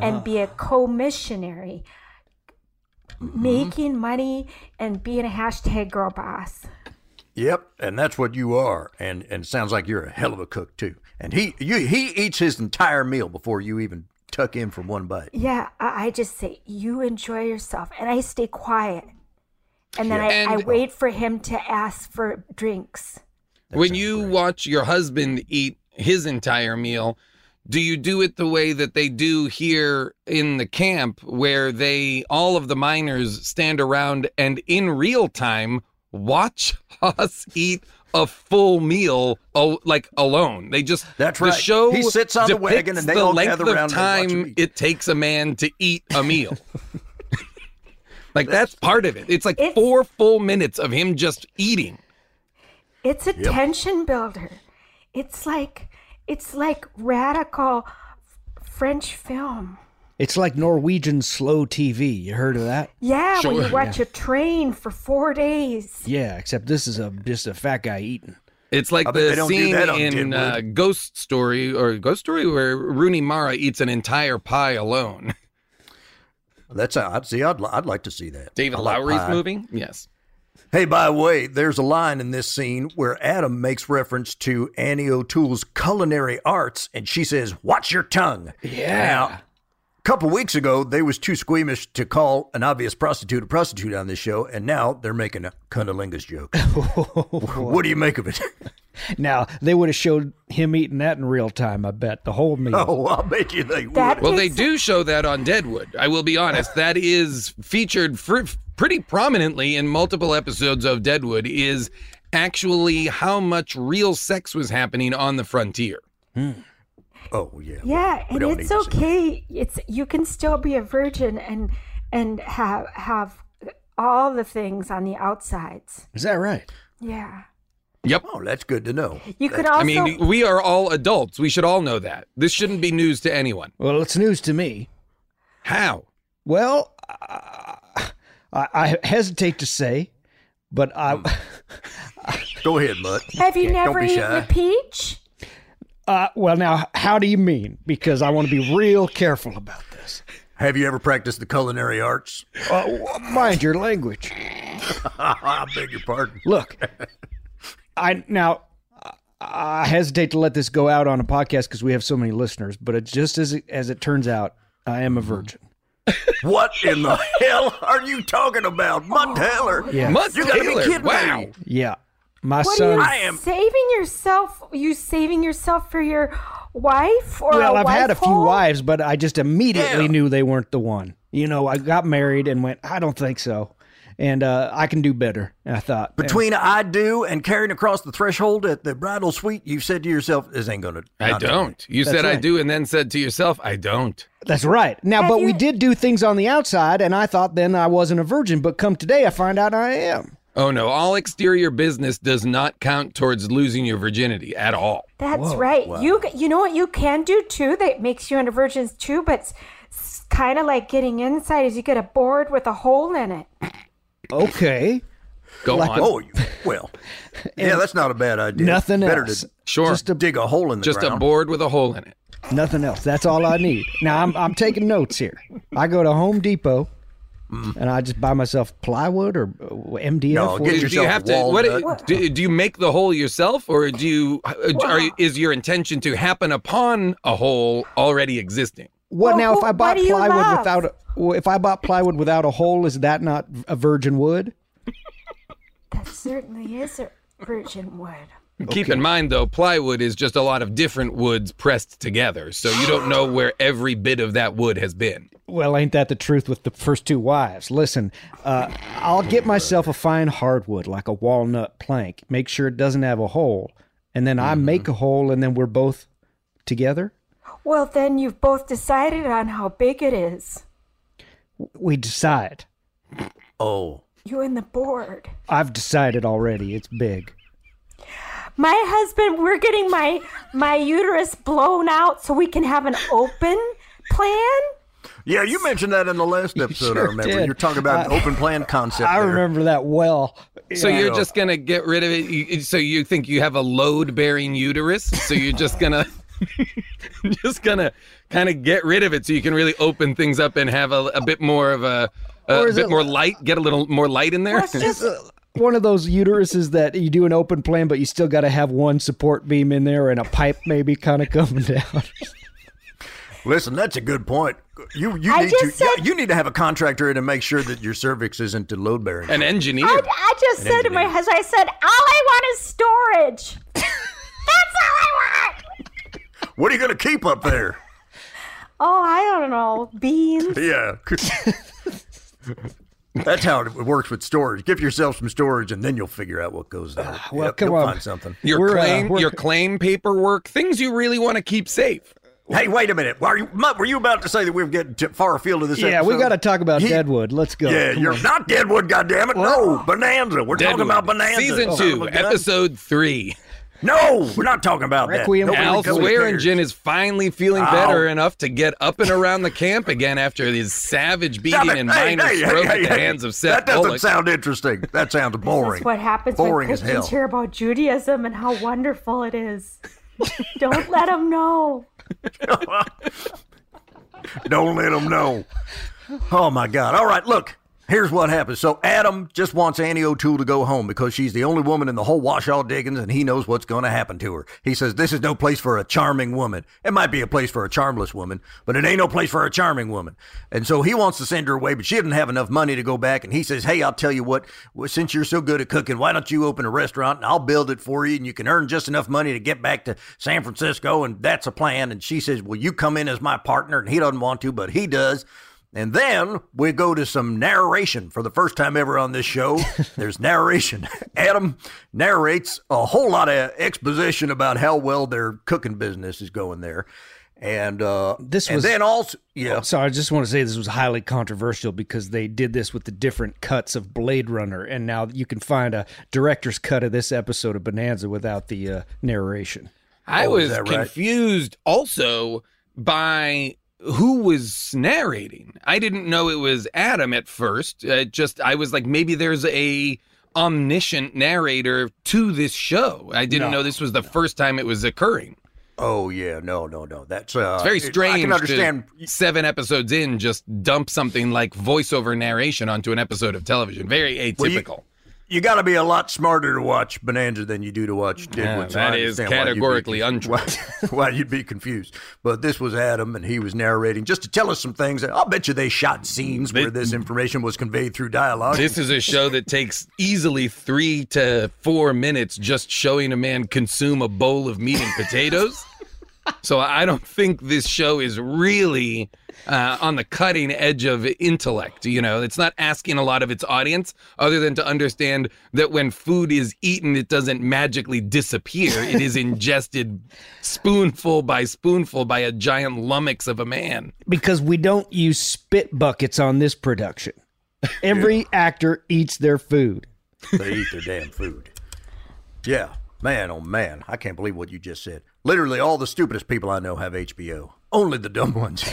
and be a ah. co-missionary mm-hmm. making money and being a hashtag girl boss Yep, and that's what you are, and and it sounds like you're a hell of a cook too. And he you he eats his entire meal before you even tuck in for one bite. Yeah, I, I just say you enjoy yourself, and I stay quiet, and then Yeah. I, I wait for him to ask for drinks. When you watch your husband eat his entire meal, do you do it the way that they do here in the camp, where they all of the miners stand around and in real time watch us eat a full meal, oh, like alone? They just That's right the show He sits on the depicts wagon and they the all length gather of around and they watch him time eat. it takes a man to eat a meal. like that's part of it. It's like four full minutes of him just eating. It's a Yep. tension builder. It's like it's like radical French film. It's like Norwegian slow TV. You heard of that? Yeah, when you watch a train for four days. Yeah, except this is a just a fat guy eating. It's like I the scene in uh, Ghost Story or Ghost Story where Rooney Mara eats an entire pie alone. That's I'd see. I'd, I'd like to see that. David I like Lowery's pie. movie? Yes. Hey, by the way, there's a line in this scene where Adam makes reference to Annie O'Toole's culinary arts, and she says, "Watch your tongue." Yeah. Now, a couple weeks ago, they was too squeamish to call an obvious prostitute a prostitute on this show, and now they're making a cunnilingus joke. what do you make of it? Now they would have showed him eating that in real time. I bet the whole meal. oh, I'll bet you they would. That Well, they do show that on Deadwood. I will be honest. That is featured fr- pretty prominently in multiple episodes of Deadwood. Is actually how much real sex was happening on the frontier. Hmm. Oh yeah. Yeah, we and don't it's need to see okay. It's you can still be a virgin and and have have all the things on the outsides. Is that right? Yeah. Yep. Oh, that's good to know. You could also I mean, we are all adults. We should all know that. This shouldn't be news to anyone. Well, it's news to me. How? Well, I, I hesitate to say, but I. Go ahead, Mutt. have you never eaten shy. a peach? Uh, well, now, how do you mean? Because I want to be real careful about this. Have you ever practiced the culinary arts? Uh, mind your language. I beg your pardon. Look, I now I hesitate to let this go out on a podcast because we have so many listeners. But it, just as it, as it turns out, I am a virgin. What in the hell are you talking about, Mutt oh, Taylor? Yeah. Mutt You gotta be Taylor, kidding wow. me. Yeah, my What son. are you I am- saving yourself? You saving yourself for your wife or well, a I've had a few hole? wives, but I just immediately Yeah. knew they weren't the one. You know, I got married and went, I don't think so, and uh, I can do better. I thought Between I do and carrying across the threshold at the bridal suite, you said to yourself, "This ain't gonna." I don't. You That's said I do, and then said to yourself, I don't. That's right. Now, Have but we did do things on the outside, and I thought then I wasn't a virgin. But come today, I find out I am. Oh no, all exterior business does not count towards losing your virginity at all. That's right. You you know what you can do too that makes you into virgins too, but it's kind of like getting inside is you get a board with a hole in it. Okay. Go Like on. Oh, you- well, yeah, that's not a bad idea. Nothing Better else. to Sure. Just a, dig a hole in the Just a board with a hole in it. nothing else. That's all I need. Now I'm I'm taking notes here. I go to Home Depot, and I just buy myself plywood or uh, MDF. No, or- get Do you yourself have a to? What do, do you make the hole yourself, or do you? Are, is your intention to happen upon a hole already existing? What Well, now? If I bought plywood love? without a, if I bought plywood without a hole, is that not a virgin wood? That certainly is a virgin wood. Keep in mind, though, plywood is just a lot of different woods pressed together, so you don't know where every bit of that wood has been. Well, ain't that the truth with the first two wives? Listen, uh, I'll get myself a fine hardwood, like a walnut plank. Make sure it doesn't have a hole, and then I make a hole, and then we're both together. Well, then you've both decided on how big it is. We decide. Oh, You and the board. I've decided already. It's big. My husband, we're getting my my uterus blown out so we can have an open plan. yeah, you mentioned that in the last episode. I sure remember did. you're talking about an I- open plan concept. I there. remember that well. So Yeah. you're just gonna get rid of it. You, so you think you have a load-bearing uterus? So you're just gonna, just gonna kind of get rid of it, so you can really open things up and have a, a bit more of a, a Or bit it- more light. Get a little more light in there. Well, it's just uh, one of those uteruses that you do an open plan, but you still got to have one support beam in there and a pipe maybe kind of coming down. Listen, that's a good point. You you I need to said- you need to have a contractor in to make sure that your cervix isn't to load bearing. An engineer. I, I just said to my husband, I said, all I want is storage. That's all I want. What are you going to keep up there? Oh, I don't know, beans. Yeah. That's how it works with storage. Give yourself some storage, and then you'll figure out what goes there. well, Yep, come you'll on. find something. Your We're, uh, claim, we're- your claim paperwork, things you really want to keep safe. Hey, wait a minute. Were you, were you about to say that we're getting too far afield of this yeah, episode? we got to talk about He- Deadwood. Let's go. Yeah, Come you're on. not Deadwood, goddammit. No, Bonanza. We're talking about Bonanza. season son of two, episode three. No, we're not talking about Requiem that. for Al Nobody really cares. Swearingen is finally feeling Ow. better enough to get up and around the camp again after his savage beating and Hey, minor hey, hey, stroke hey, at the hey. hands of Seth That doesn't Bullock. sound interesting. That sounds boring. This is what happens boring when as Christians hear about Judaism and how wonderful it is. Don't let them know. Don't let them know. Oh my God! All right, look. Here's what happens. So Adam just wants Annie O'Toole to go home because she's the only woman in the whole Washoe Diggins, and he knows what's going to happen to her. He says this is no place for a charming woman. It might be a place for a charmless woman, but it ain't no place for a charming woman. And so he wants to send her away, but she doesn't have enough money to go back. And he says, "Hey, I'll tell you what. Since you're so good at cooking, why don't you open a restaurant and I'll build it for you, and you can earn just enough money to get back to San Francisco." And that's a plan. And she says, "Well, you come in as my partner," and he doesn't want to, but he does. And then we go to some narration for the first time ever on this show. There's narration. Adam narrates a whole lot of exposition about how well their cooking business is going there. And uh This and was- then also yeah. So I just want to say this was highly controversial because they did this with the different cuts of Blade Runner, and now you can find a director's cut of this episode of Bonanza without the uh, narration. I Oh, was that right? confused also by who was narrating. I didn't know it was Adam at first. Uh, just I was like, maybe there's a omniscient narrator to this show. I didn't No, know this was the first time it was occurring. Oh yeah, no, no, no. That's uh It's very it- strange. I can understand seven episodes in, just dump something like voiceover narration onto an episode of television. Very Well, you- atypical. You got to be a lot smarter to watch Bonanza than you do to watch Deadwood. I that is why categorically conf- untrue. Why, why you'd be confused. But this was Adam, and he was narrating just to tell us some things. I'll bet you they shot scenes where this information was conveyed through dialogue. This is a show that takes easily three to four minutes just showing a man consume a bowl of meat and potatoes. So I don't think this show is really uh, on the cutting edge of intellect. You know, it's not asking a lot of its audience other than to understand that when food is eaten, it doesn't magically disappear. It is ingested spoonful by spoonful by a giant lummox of a man. Because we don't use spit buckets on this production. Every actor eats their food. they eat their damn food. Yeah, man, oh man, I can't believe what you just said. Literally, all the stupidest people I know have HBO. Only the dumb ones.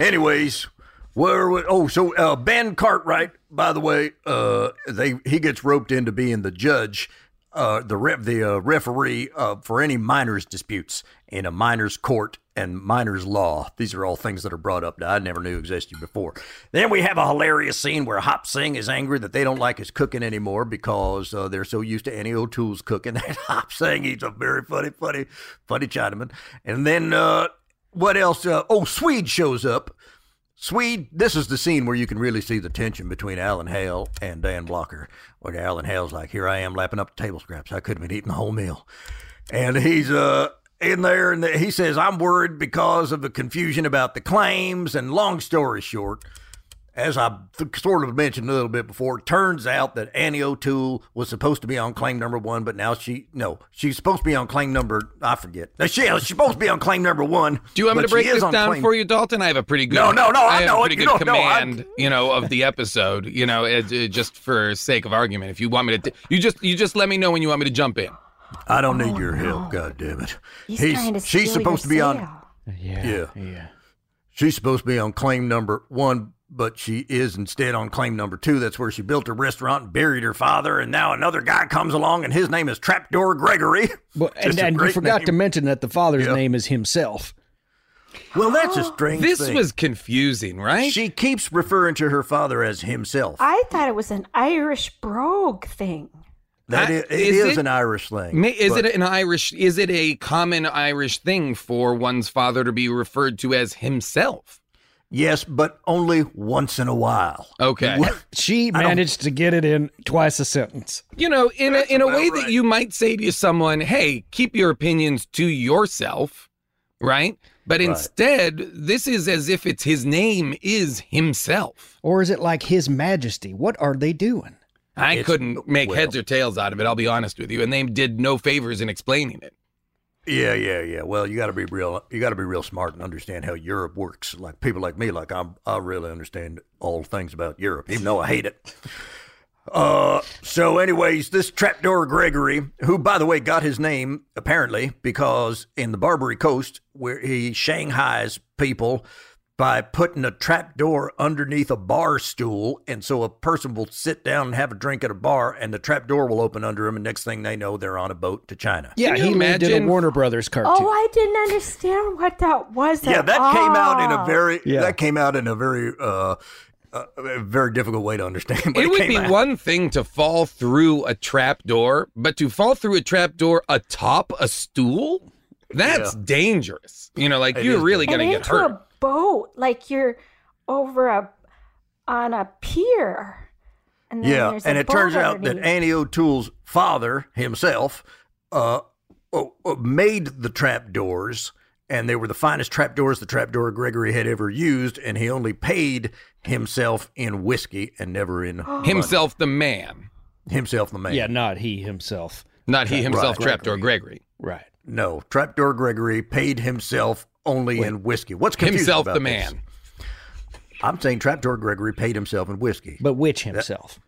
Anyways, where? Oh, so uh, Ben Cartwright, by the way, uh, they he gets roped into being the judge, uh, the ref, the uh, referee uh, for any minors disputes in a minors court and minors law. These are all things that are brought up that I never knew existed before. Then we have a hilarious scene where Hop Sing is angry that they don't like his cooking anymore because uh, they're so used to Annie O'Toole's cooking. And Hop Sing, he's a very funny, funny, funny Chinaman. And then what else? Uh, oh, Swede shows up. Swede, this is the scene where you can really see the tension between Alan Hale and Dan Blocker. Where Alan Hale's like, "Here I am lapping up the table scraps. I couldn't have eating the whole meal," and he's uh in there, and he says, "I'm worried because of the confusion about the claims." And long story short, as I th- sort of mentioned a little bit before, it turns out that Annie O'Toole was supposed to be on claim number one, but now she no, she's supposed to be on claim number I forget. No, she, she's supposed to be on claim number one. Do you want me to break she this on down claim- for you, Dalton? I have a pretty good. No, no, no, I have know a pretty good don't know. I- command, you know, of the episode. You know, it, it- just for sake of argument, if you want me to, t- you just you just let me know when you want me to jump in. I don't need oh, your help. God damn it. He's trying to she's steal supposed to your be on. Yeah. Yeah. Yeah. She's supposed to be on claim number one, but she is instead on claim number two. That's where she built her restaurant and buried her father. And now another guy comes along, and his name is Trapdoor Gregory. Well, and, Just a and you forgot name. to mention that the father's Yeah. name is himself. Well, that's a oh, strange This thing. was confusing, right? She keeps referring to her father as himself. I thought it was an Irish brogue thing. That I- is, it is is it? an Irish thing. May, is but- it an Irish? Is it a common Irish thing for one's father to be referred to as himself? Yes, but only once in a while. Okay. She managed to get it in twice a sentence. You know, in a in a way right. that you might say to someone, "Hey, keep your opinions to yourself," right? But Right. instead, this is as if it's his name is himself. Or is it like His Majesty? What are they doing? I It's- couldn't make well- heads or tails out of it. I'll be honest with you, and they did no favors in explaining it. Yeah, yeah, yeah. Well, you got to be real. You got to be real smart and understand how Europe works. Like people like me, like I'm, I really understand all things about Europe, even though I hate it. Uh, so, anyways, this trapdoor Gregory, who, by the way, got his name apparently because in the Barbary Coast, where he shanghais people by putting a trapdoor underneath a bar stool, and so a person will sit down and have a drink at a bar, and the trapdoor will open under them, and next thing they know, they're on a boat to China. Yeah, he made did a Warner Brothers cartoon. Oh, I didn't understand what that was. Yeah, at that came out in a very Yeah. that came out in a very uh, uh a very difficult way to understand. But it would be out. one thing to fall through a trap door, but to fall through a trap door atop a stool, that's Yeah. dangerous. You know, like It you're really going to get hurt. A boat, like you're over a on a pier. And then Yeah, and a it turns boat out that. Annie O'Toole's father himself uh, made the trap doors, and they were the finest trap doors the trapdoor Gregory had ever used, and he only paid himself in whiskey and never in. Himself, the man, himself the man. Yeah, not he himself. not he himself, Right. trapdoor Gregory. Right. No, trapdoor Gregory paid himself only in whiskey. What's confusing Himself, about the this? man. I'm saying trapdoor Gregory paid himself in whiskey. But which himself?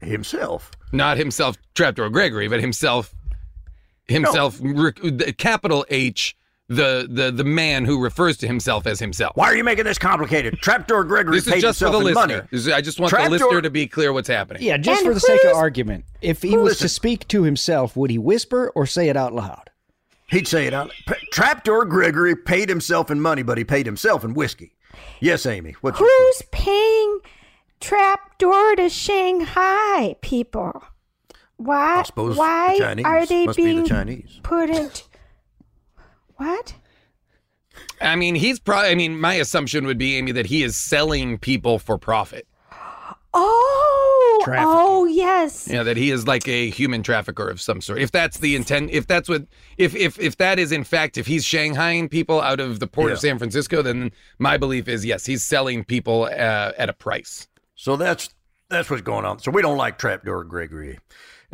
himself. Not himself, trapdoor Gregory, but himself, himself, re- the capital H, the the the man who refers to himself as himself. Why are you making this complicated? Trapdoor Gregory This is paid just for himself the in money. listener. This is- I just want Trapdoor- the listener to be clear what's happening. Yeah, just And for the sake of argument. If he was to speak to himself, would he whisper or say it out loud? He'd say it out. P- Trapdoor Gregory paid himself in money, but he paid himself in whiskey. Yes, Amy. What's your- Who's paying trapdoor to Shanghai people? Why? I suppose why the Chinese. are they Must be the being Chinese. put into what? I mean, he's probably. I mean, my assumption would be, Amy, that he is selling people for profit. Oh, Trafficking. oh yes. You know, that he is like a human trafficker of some sort. If that's the intent, if that's what, if if if that is in fact, if he's Shanghaiing people out of the port of San Francisco, then my belief is yes, he's selling people uh, at a price. So that's that's what's going on. So we don't like Trapdoor Gregory.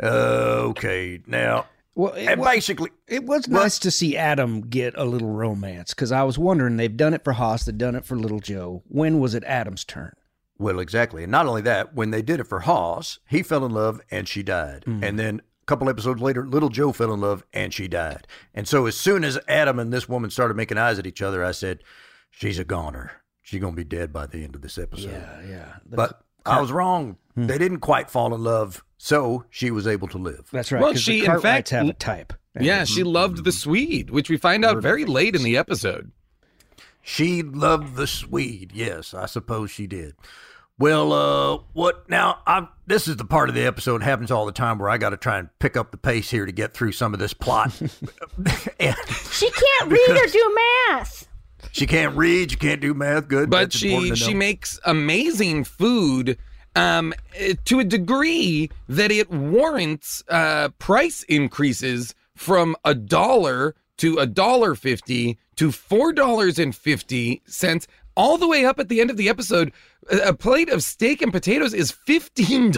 Uh, okay, now Well, it, and wa- basically, it was nice to see Adam get a little romance because I was wondering they've done it for Hoss, they've done it for Little Joe. When was it Adam's turn? Well, exactly, and not only that, when they did it for Hoss, he fell in love and she died, Mm-hmm. and then. A couple episodes later, little Joe fell in love and she died. And so, as soon as Adam and this woman started making eyes at each other, I said, "She's a goner. She's gonna be dead by the end of this episode." Yeah, yeah. The- But I was wrong. Hmm. They didn't quite fall in love, so she was able to live. That's right. Well, she, the in fact, have l- a type. Yeah, she loved the Swede, which we find out very late in the episode. She loved the Swede. Yes, I suppose she did. Well, uh, what now? I'm. This is the part of the episode happens all the time where I got to try and pick up the pace here to get through some of this plot. and She can't read or do math. she can't read. She can't do math. Good, but That's she she makes amazing food um to a degree that it warrants uh price increases from a dollar to a dollar 50 to four dollars and 50 cents all the way up at the end of the episode a plate of steak and potatoes is $15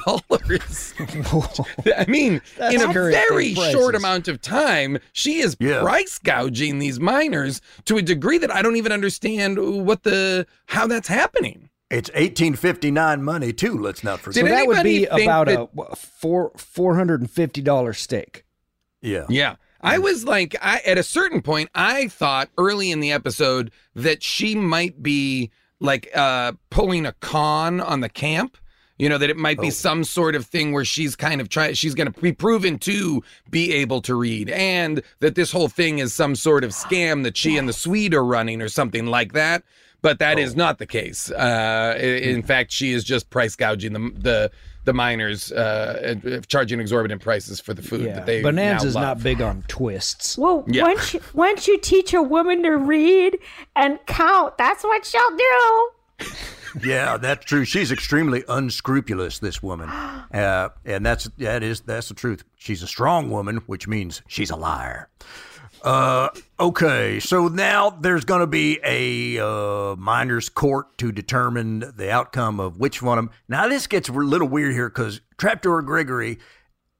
i mean That's in a very short amount of time she is Yeah. price gouging these miners to a degree that I don't even understand what the how that's happening. It's 1859 money too. Let's not forget. So that would be about that- a four four hundred and fifty dollar steak. yeah. Yeah. I mm. was like, I at a certain point, I thought early in the episode that she might be like uh pulling a con on the camp. You know, that it might be Oh. some sort of thing where she's kind of trying, she's going to be proven to be able to read, and that this whole thing is some sort of scam that she and the Swede are running or something like that. But that is not the case. Uh, in fact, she is just price gouging the the the miners, uh, charging exorbitant prices for the food that they Bonanza's now love. not big on twists. Well, Yeah. once you, once you teach a woman to read and count, that's what she'll do. Yeah, that's true. She's extremely unscrupulous. This woman, uh, and that's that is that's the truth. She's a strong woman, which means she's a liar. Uh, okay, so now there's going to be a uh, miners' court to determine the outcome of which one of them. Now this gets a little weird here because Trapdoor Gregory,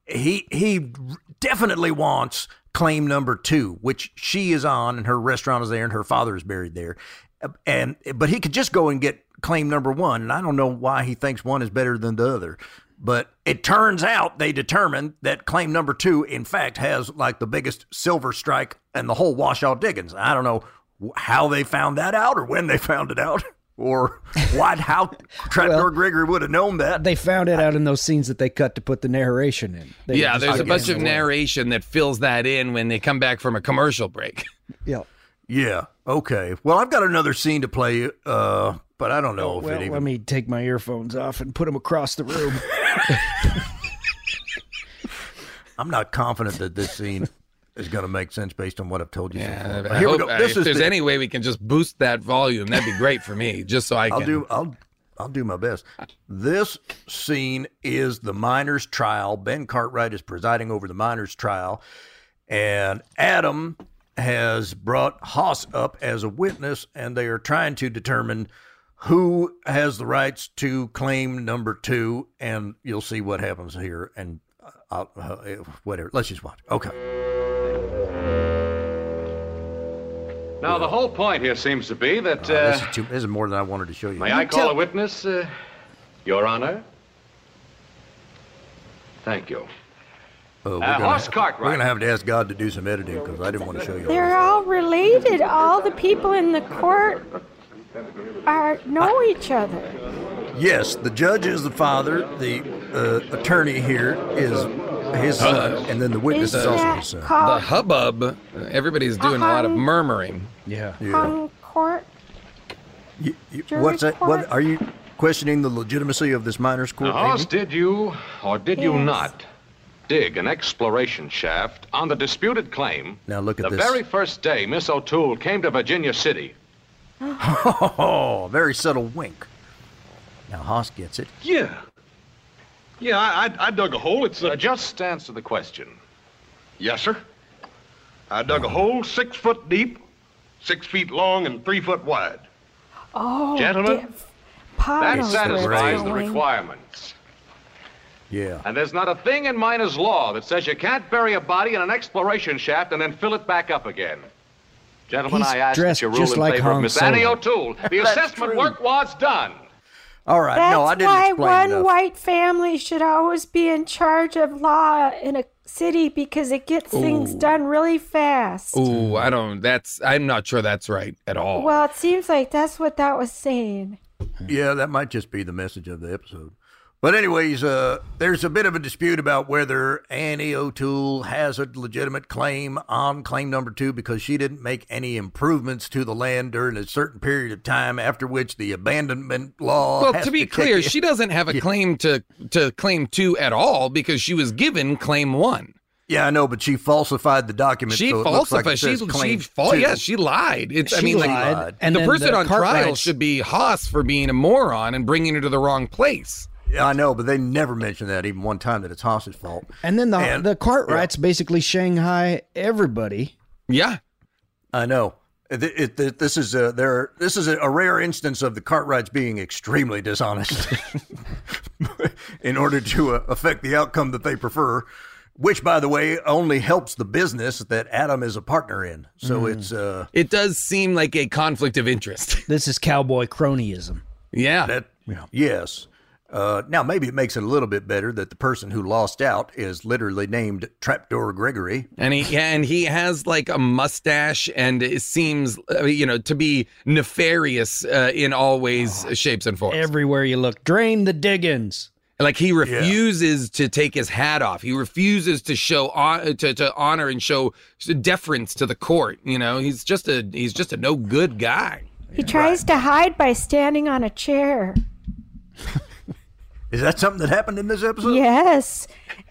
he he definitely wants claim number two, which she is on, and her restaurant is there, and her father is buried there. And but he could just go and get claim number one, and I don't know why he thinks one is better than the other. But it turns out they determined that claim number two, in fact, has like the biggest silver strike and the whole Washoe Diggins. I don't know how they found that out or when they found it out or what, how Trapdoor Gregory would have known that. They found it out in those scenes that they cut to put the narration in. They yeah, there's a bunch of narration that fills that in when they come back from a commercial break. Yeah. Yeah. Okay. Well, I've got another scene to play, uh, but I don't know if Well, it even. let me take my earphones off and put them across the room. I'm not confident that this scene is going to make sense based on what I've told you so Yeah, far. I But Here we go. This if is there's the- any way we can just boost that volume, that'd be great for me, just so I can. I'll do. I'll. I'll do my best. This scene is the miners' trial. Ben Cartwright is presiding over the miners' trial, and Adam has brought Hoss up as a witness, and they are trying to determine who has the rights to claim number two. And you'll see what happens here. And uh, uh, whatever. Let's just watch. Okay. Now, the whole point here seems to be that. Uh, Uh, this, is too, this is more than I wanted to show you. may I call a witness, uh, Your Honor? Thank you. Uh, we're Uh, gonna- Hoss Cartwright. We're going to have to ask God to do some editing because I didn't want to show you. all They're all related. All the people in the court are know each other. Yes, the judge is the father. The uh, attorney here is his son, and then the witness is Isn't also his son. the hubbub. uh, Everybody's doing a lot of murmuring. Yeah. On court. You- you- what's that? What are you questioning the legitimacy of this minors' court? Now, Hoss, did you, or did you not, dig an exploration shaft on the disputed claim Now look at this. the this. very first day Miss O'Toole came to Virginia City? Oh, very subtle wink. Now Hoss gets it. Yeah. Yeah, I, I, I dug a hole. It's a... just answer the question. Yes, sir. I dug a hole six foot deep, six feet long, and three foot wide. Oh, Gentlemen, That satisfies the going. requirements. Yeah. And there's not a thing in miner's law that says you can't bury a body in an exploration shaft and then fill it back up again. Gentlemen, He's I ask that dressed you rule just in like favor of Miss Annie O'Toole. The assessment true. work was done. All right. That's no, I didn't why explain one enough. white family should always be in charge of law in a city because it gets things done really fast. Ooh, I don't. That's. I'm not sure that's right at all. Well, it seems like that's what that was saying. Hmm. Yeah, that might just be the message of the episode. But anyways, uh, there's a bit of a dispute about whether Annie O'Toole has a legitimate claim on claim number two because she didn't make any improvements to the land during a certain period of time, after which the abandonment law. well, has to be kick clear, in. she doesn't have a claim to to claim two at all because she was given claim one. Yeah, I know, but she falsified the document. She so it looks like falsified. it she says she claim fal- yeah, she lied. It's. I She mean, like lied, and the person the on trial Cartwrights- should be Hoss for being a moron and bringing her to the wrong place. Yeah, I know, but they never mention that even one time that it's Hoss's fault. And then the And- the Cartwrights basically Shanghai everybody. Yeah. I know. It, it, it- this is a there. This is a, a rare instance of the Cartwrights being extremely dishonest in order to uh, affect the outcome that they prefer. Which, by the way, only helps the business that Adam is a partner in. So Mm. it's uh, It does seem like a conflict of interest. This is cowboy cronyism. Yeah. that. Yes. Uh, now maybe it makes it a little bit better that the person who lost out is literally named Trapdoor Gregory. And he and he has like a mustache, and it seems uh, you know to be nefarious uh, in all ways, shapes, and forms. Everywhere you look, drain the diggins. Like he refuses to take his hat off. He refuses to show on, to, to honor and show deference to the court. You know, he's just a he's just a no good guy. He tries to hide by standing on a chair. Is that something that happened in this episode? Yes.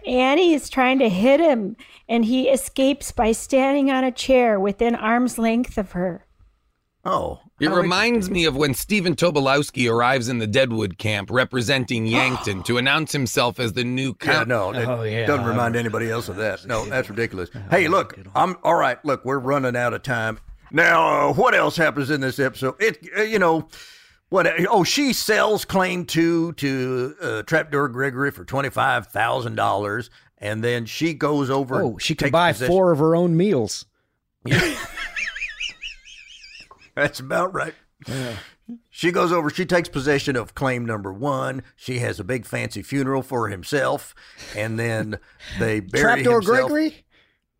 Annie is trying to hit him, and he escapes by standing on a chair within arm's length of her. Oh. It reminds me of when Stephen Tobolowsky arrives in the Deadwood camp representing Yankton to announce himself as the new Yeah, no, it Oh, yeah. doesn't remind anybody else of that. No, that's ridiculous. Hey, look, I'm all right. Look, we're running out of time now. Uh, what else happens in this episode? It, uh, you know, what? Oh, she sells claim two to uh, Trapdoor Gregory for twenty five thousand dollars, and then she goes over. Oh, she can takes buy possession- four of her own meals. That's about right. She goes over, she takes possession of claim number one. She has a big fancy funeral for himself, and then they bury Trapdoor himself. Gregory?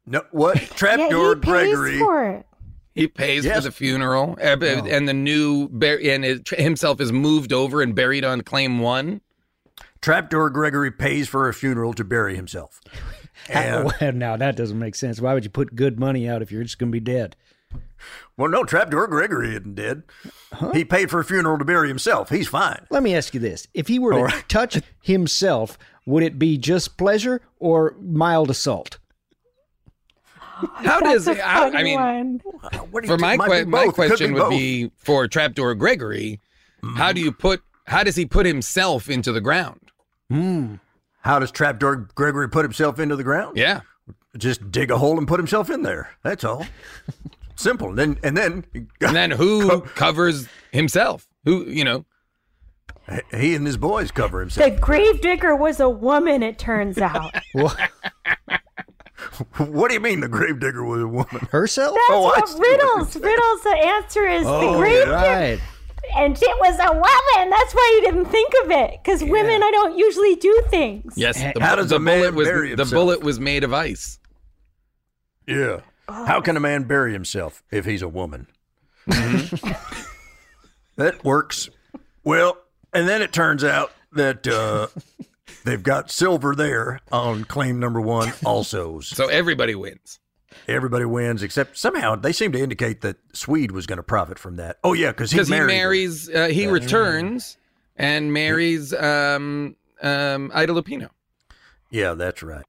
No, what? yeah, Trapdoor he pays Gregory. For it. He pays Yes. for the funeral, No. and the new and it, himself is moved over and buried on claim one. Trapdoor Gregory pays for a funeral to bury himself. And, Well, now that doesn't make sense. Why would you put good money out if you're just going to be dead? well, no, Trapdoor Gregory isn't dead. He paid for a funeral to bury himself. He's fine. Let me ask you this: If he were to All right. touch himself, would it be just pleasure or mild assault? How That's does a I, fun I mean? one. What For my think? Que- my question be would both. be for Trapdoor Gregory. How mm-hmm. do you put? How does he put himself into the ground? Hmm. How does Trapdoor Gregory put himself into the ground? Yeah. Just dig a hole and put himself in there. That's all. Simple. And then and then And then who covers himself? Who you know? he and his boys cover himself. The gravedigger was a woman, it turns out. what do you mean the gravedigger was a woman? Herself? That's Oh, what see. riddles. Riddles. The answer is the Oh, gravedigger, Right. and it was a woman. That's why you didn't think of it, because women, I don't usually do things. Yes. The, How does the a man bullet was bury the himself? bullet was made of ice. Yeah. How can a man bury himself if he's a woman? that works. Well, and then it turns out that uh, they've got silver there on claim number one also. So everybody wins. Everybody wins except somehow they seem to indicate that Swede was going to profit from that. Oh yeah, because he he marries, uh, he returns and marries um, um, Ida Lupino. Yeah, that's right.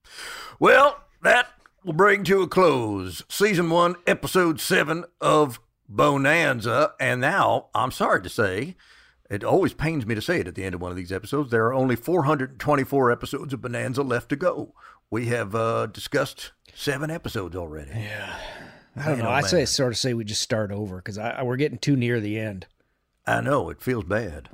Well, that will bring to a close season one, episode seven of Bonanza. And now, I'm sorry to say, it always pains me to say it at the end of one of these episodes. There are only 424 episodes of Bonanza left to go. We have uh, discussed seven episodes already. Yeah. I don't Man, know. oh, I say sort of say we just start over because I, I- we're getting too near the end. I know it feels bad.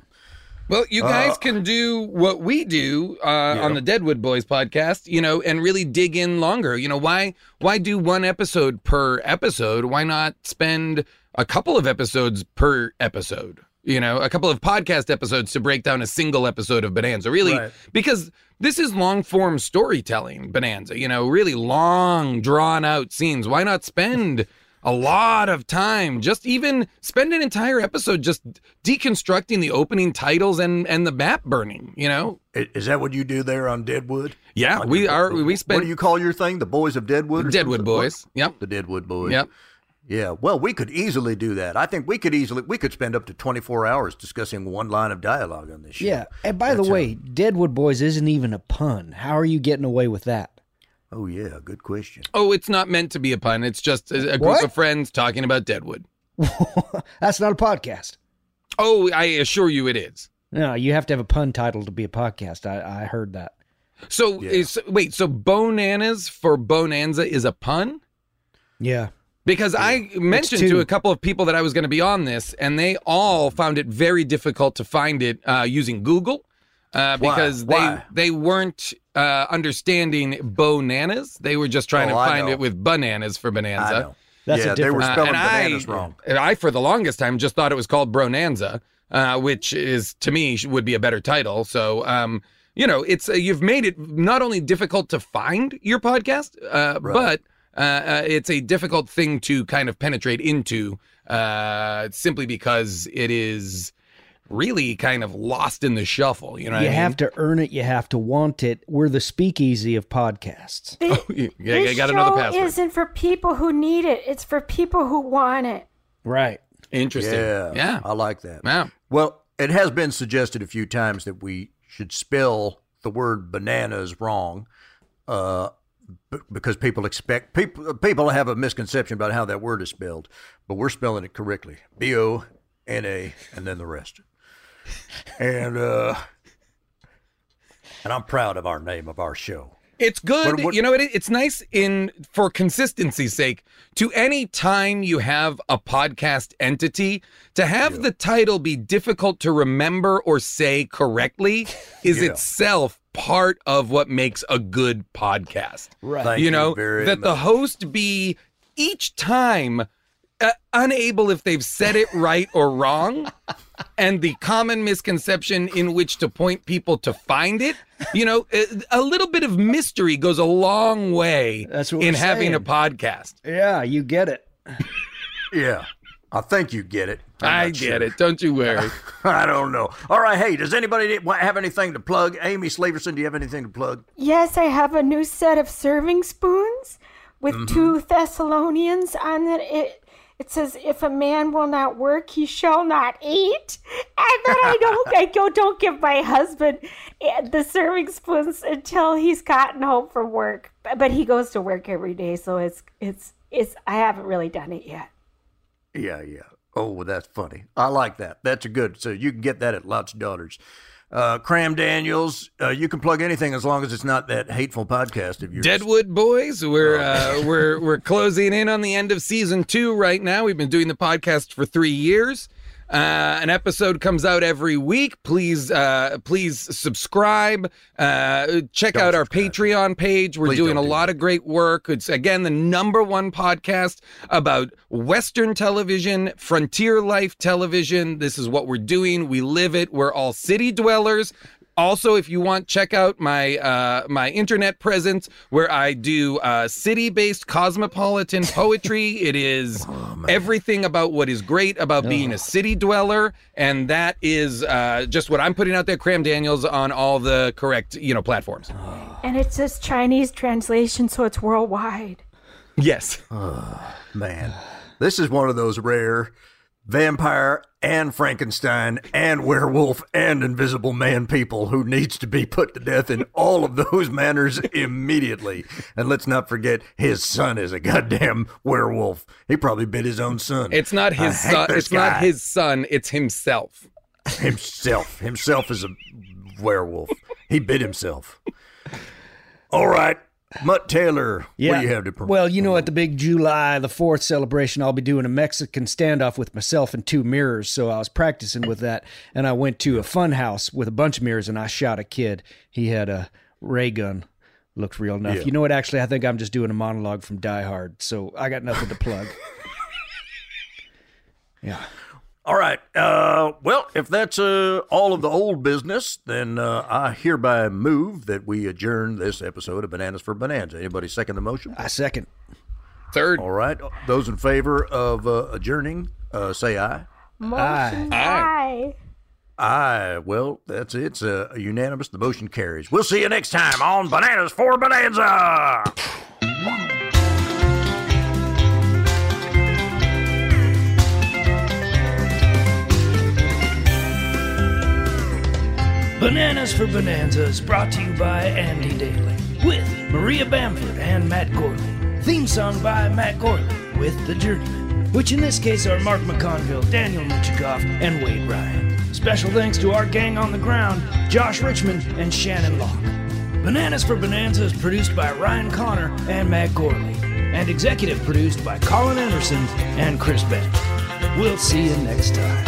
Well, you guys Uh, can do what we do uh, on the Deadwood Boys podcast, you know, and really dig in longer. You know, why why do one episode per episode? Why not spend a couple of episodes per episode? You know, a couple of podcast episodes to break down a single episode of Bonanza. Really, Right. because this is long form storytelling, Bonanza. You know, really long, drawn out scenes. Why not spend a lot of time just even spend an entire episode just deconstructing the opening titles and and the map burning? You know, Is that what you do there on Deadwood? Yeah, On we your- are- we spend. What do you call your thing? The Boys of Deadwood? Deadwood something? Boys. Yep. The Deadwood Boys. Yep. Yeah. Well, we could easily do that. I think we could easily we could spend up to 24 hours discussing one line of dialogue on this show. Yeah. And by the That's, uh, way, Deadwood Boys isn't even a pun. How are you getting away with that? Oh yeah, good question. Oh, it's not meant to be a pun. It's just a, a group of friends talking about Deadwood. That's not a podcast. Oh, I assure you it is. No, you have to have a pun title to be a podcast. I, I heard that. So is wait, so Bonanas for Bonanza is a pun? Yeah. Because I mentioned to a couple of people that I was going to be on this, and they all found it very difficult to find it uh, using Google uh, because Why? they they weren't uh, understanding bananas. They were just trying Oh, to I find know. it with bananas for bonanza. I know. That's a yeah, they were different- spelling Uh, and bananas I, wrong. I, for the longest time, just thought it was called Bronanza, uh, which is to me sh- would be a better title. So, um, you know, it's uh, you've made it not only difficult to find your podcast, uh, Right. but uh, uh, it's a difficult thing to kind of penetrate into, uh, simply because it is really kind of lost in the shuffle. You know, what you I mean? have to earn it. You have to want it. We're the speakeasy of podcasts. Oh, you, you this got show another password. isn't for people who need it. It's for people who want it. Right. Interesting. Yeah, Yeah. I like that. Yeah. Well, it has been suggested a few times that we should spell the word bananas wrong, uh, b- because people expect people people have a misconception about how that word is spelled, but we're spelling it correctly: B O N A, and then the rest. And uh, and I'm proud of our name of our show. It's good. What- what- you know, it, it's nice in for consistency's sake to any time you have a podcast entity to have the title be difficult to remember or say correctly is Yeah. itself part of what makes a good podcast. Right. Thank you you know, very that the host be each time uh, unable if they've said it right or wrong, and the common misconception in which to point people to find it. You know, a, a little bit of mystery goes a long way That's what in we're having a podcast. Yeah, you get it. Yeah. I think you get it. I'm I not get sure. it. Don't you worry. I don't know. All right. Hey, does anybody have anything to plug? Amy Slaverson, do you have anything to plug? Yes, I have a new set of serving spoons with Mhm. two Thessalonians on it. It it says, "If a man will not work, he shall not eat." And then I don't, I go, don't give my husband eh, the serving spoons until he's gotten home from work. But but he goes to work every day, so it's it's it's. I haven't really done it yet. Yeah, yeah. Oh, that's funny. I like that. That's a good. So you can get that at Lots of Daughters. Uh, Cram Daniels, uh, you can plug anything as long as it's not that hateful podcast of yours. Deadwood Boys. We're Oh. uh, we're we're closing in on the end of season two right now. We've been doing the podcast for three years. Uh, an episode comes out every week. Please, uh, please subscribe. Uh, check out our Patreon page. We're Please doing a don't do lot of great work. It's again the number one podcast about Western television, frontier life television. This is what we're doing. We live it. We're all city dwellers. Also, if you want, check out my uh, my internet presence where I do uh, city-based cosmopolitan poetry. it is everything about what is great about being a city dweller, and that is uh, just what I'm putting out there. Cram Daniels on all the correct you know platforms. And it's just Chinese translation, so it's worldwide. Yes. Oh, man. This is one of those rare vampire and Frankenstein and werewolf and invisible man people who needs to be put to death in all of those manners immediately. And let's not forget his son is a goddamn werewolf. He probably bit his own son. It's not his son. It's not his son. It's himself. himself. Himself is a werewolf. He bit himself. All right. Mutt Taylor, what do you have to promote? Well, you know, at the big July the 4th celebration, I'll be doing a Mexican standoff with myself and two mirrors. So I was practicing with that. And I went to a fun house with a bunch of mirrors and I shot a kid. He had a ray gun. Looked real enough. Yeah. You know what? Actually, I think I'm just doing a monologue from Die Hard. So I got nothing to plug. yeah. All right. Uh, well, if that's uh, all of the old business, then uh, I hereby move that we adjourn this episode of Bonanas for Bonanza. Anybody second the motion? I second. Third. All right. Those in favor of uh, adjourning, uh, say aye. Motion Aye. aye. Aye. Well, that's it. It's uh, unanimous. The motion carries. We'll see you next time on Bonanas for Bonanza. Bonanas for Bonanzas, brought to you by Andy Daly with Maria Bamford and Matt Gourley. Theme song by Matt Gourley with The Journeyman, which in this case are Mark McConville, Daniel Michikoff, and Wade Ryan. Special thanks to our gang on the ground, Josh Richmond and Shannon Locke. Bonanas for Bonanza is produced by Ryan Connor and Matt Gourley, and executive produced by Colin Anderson and Chris Bennett. We'll see you next time.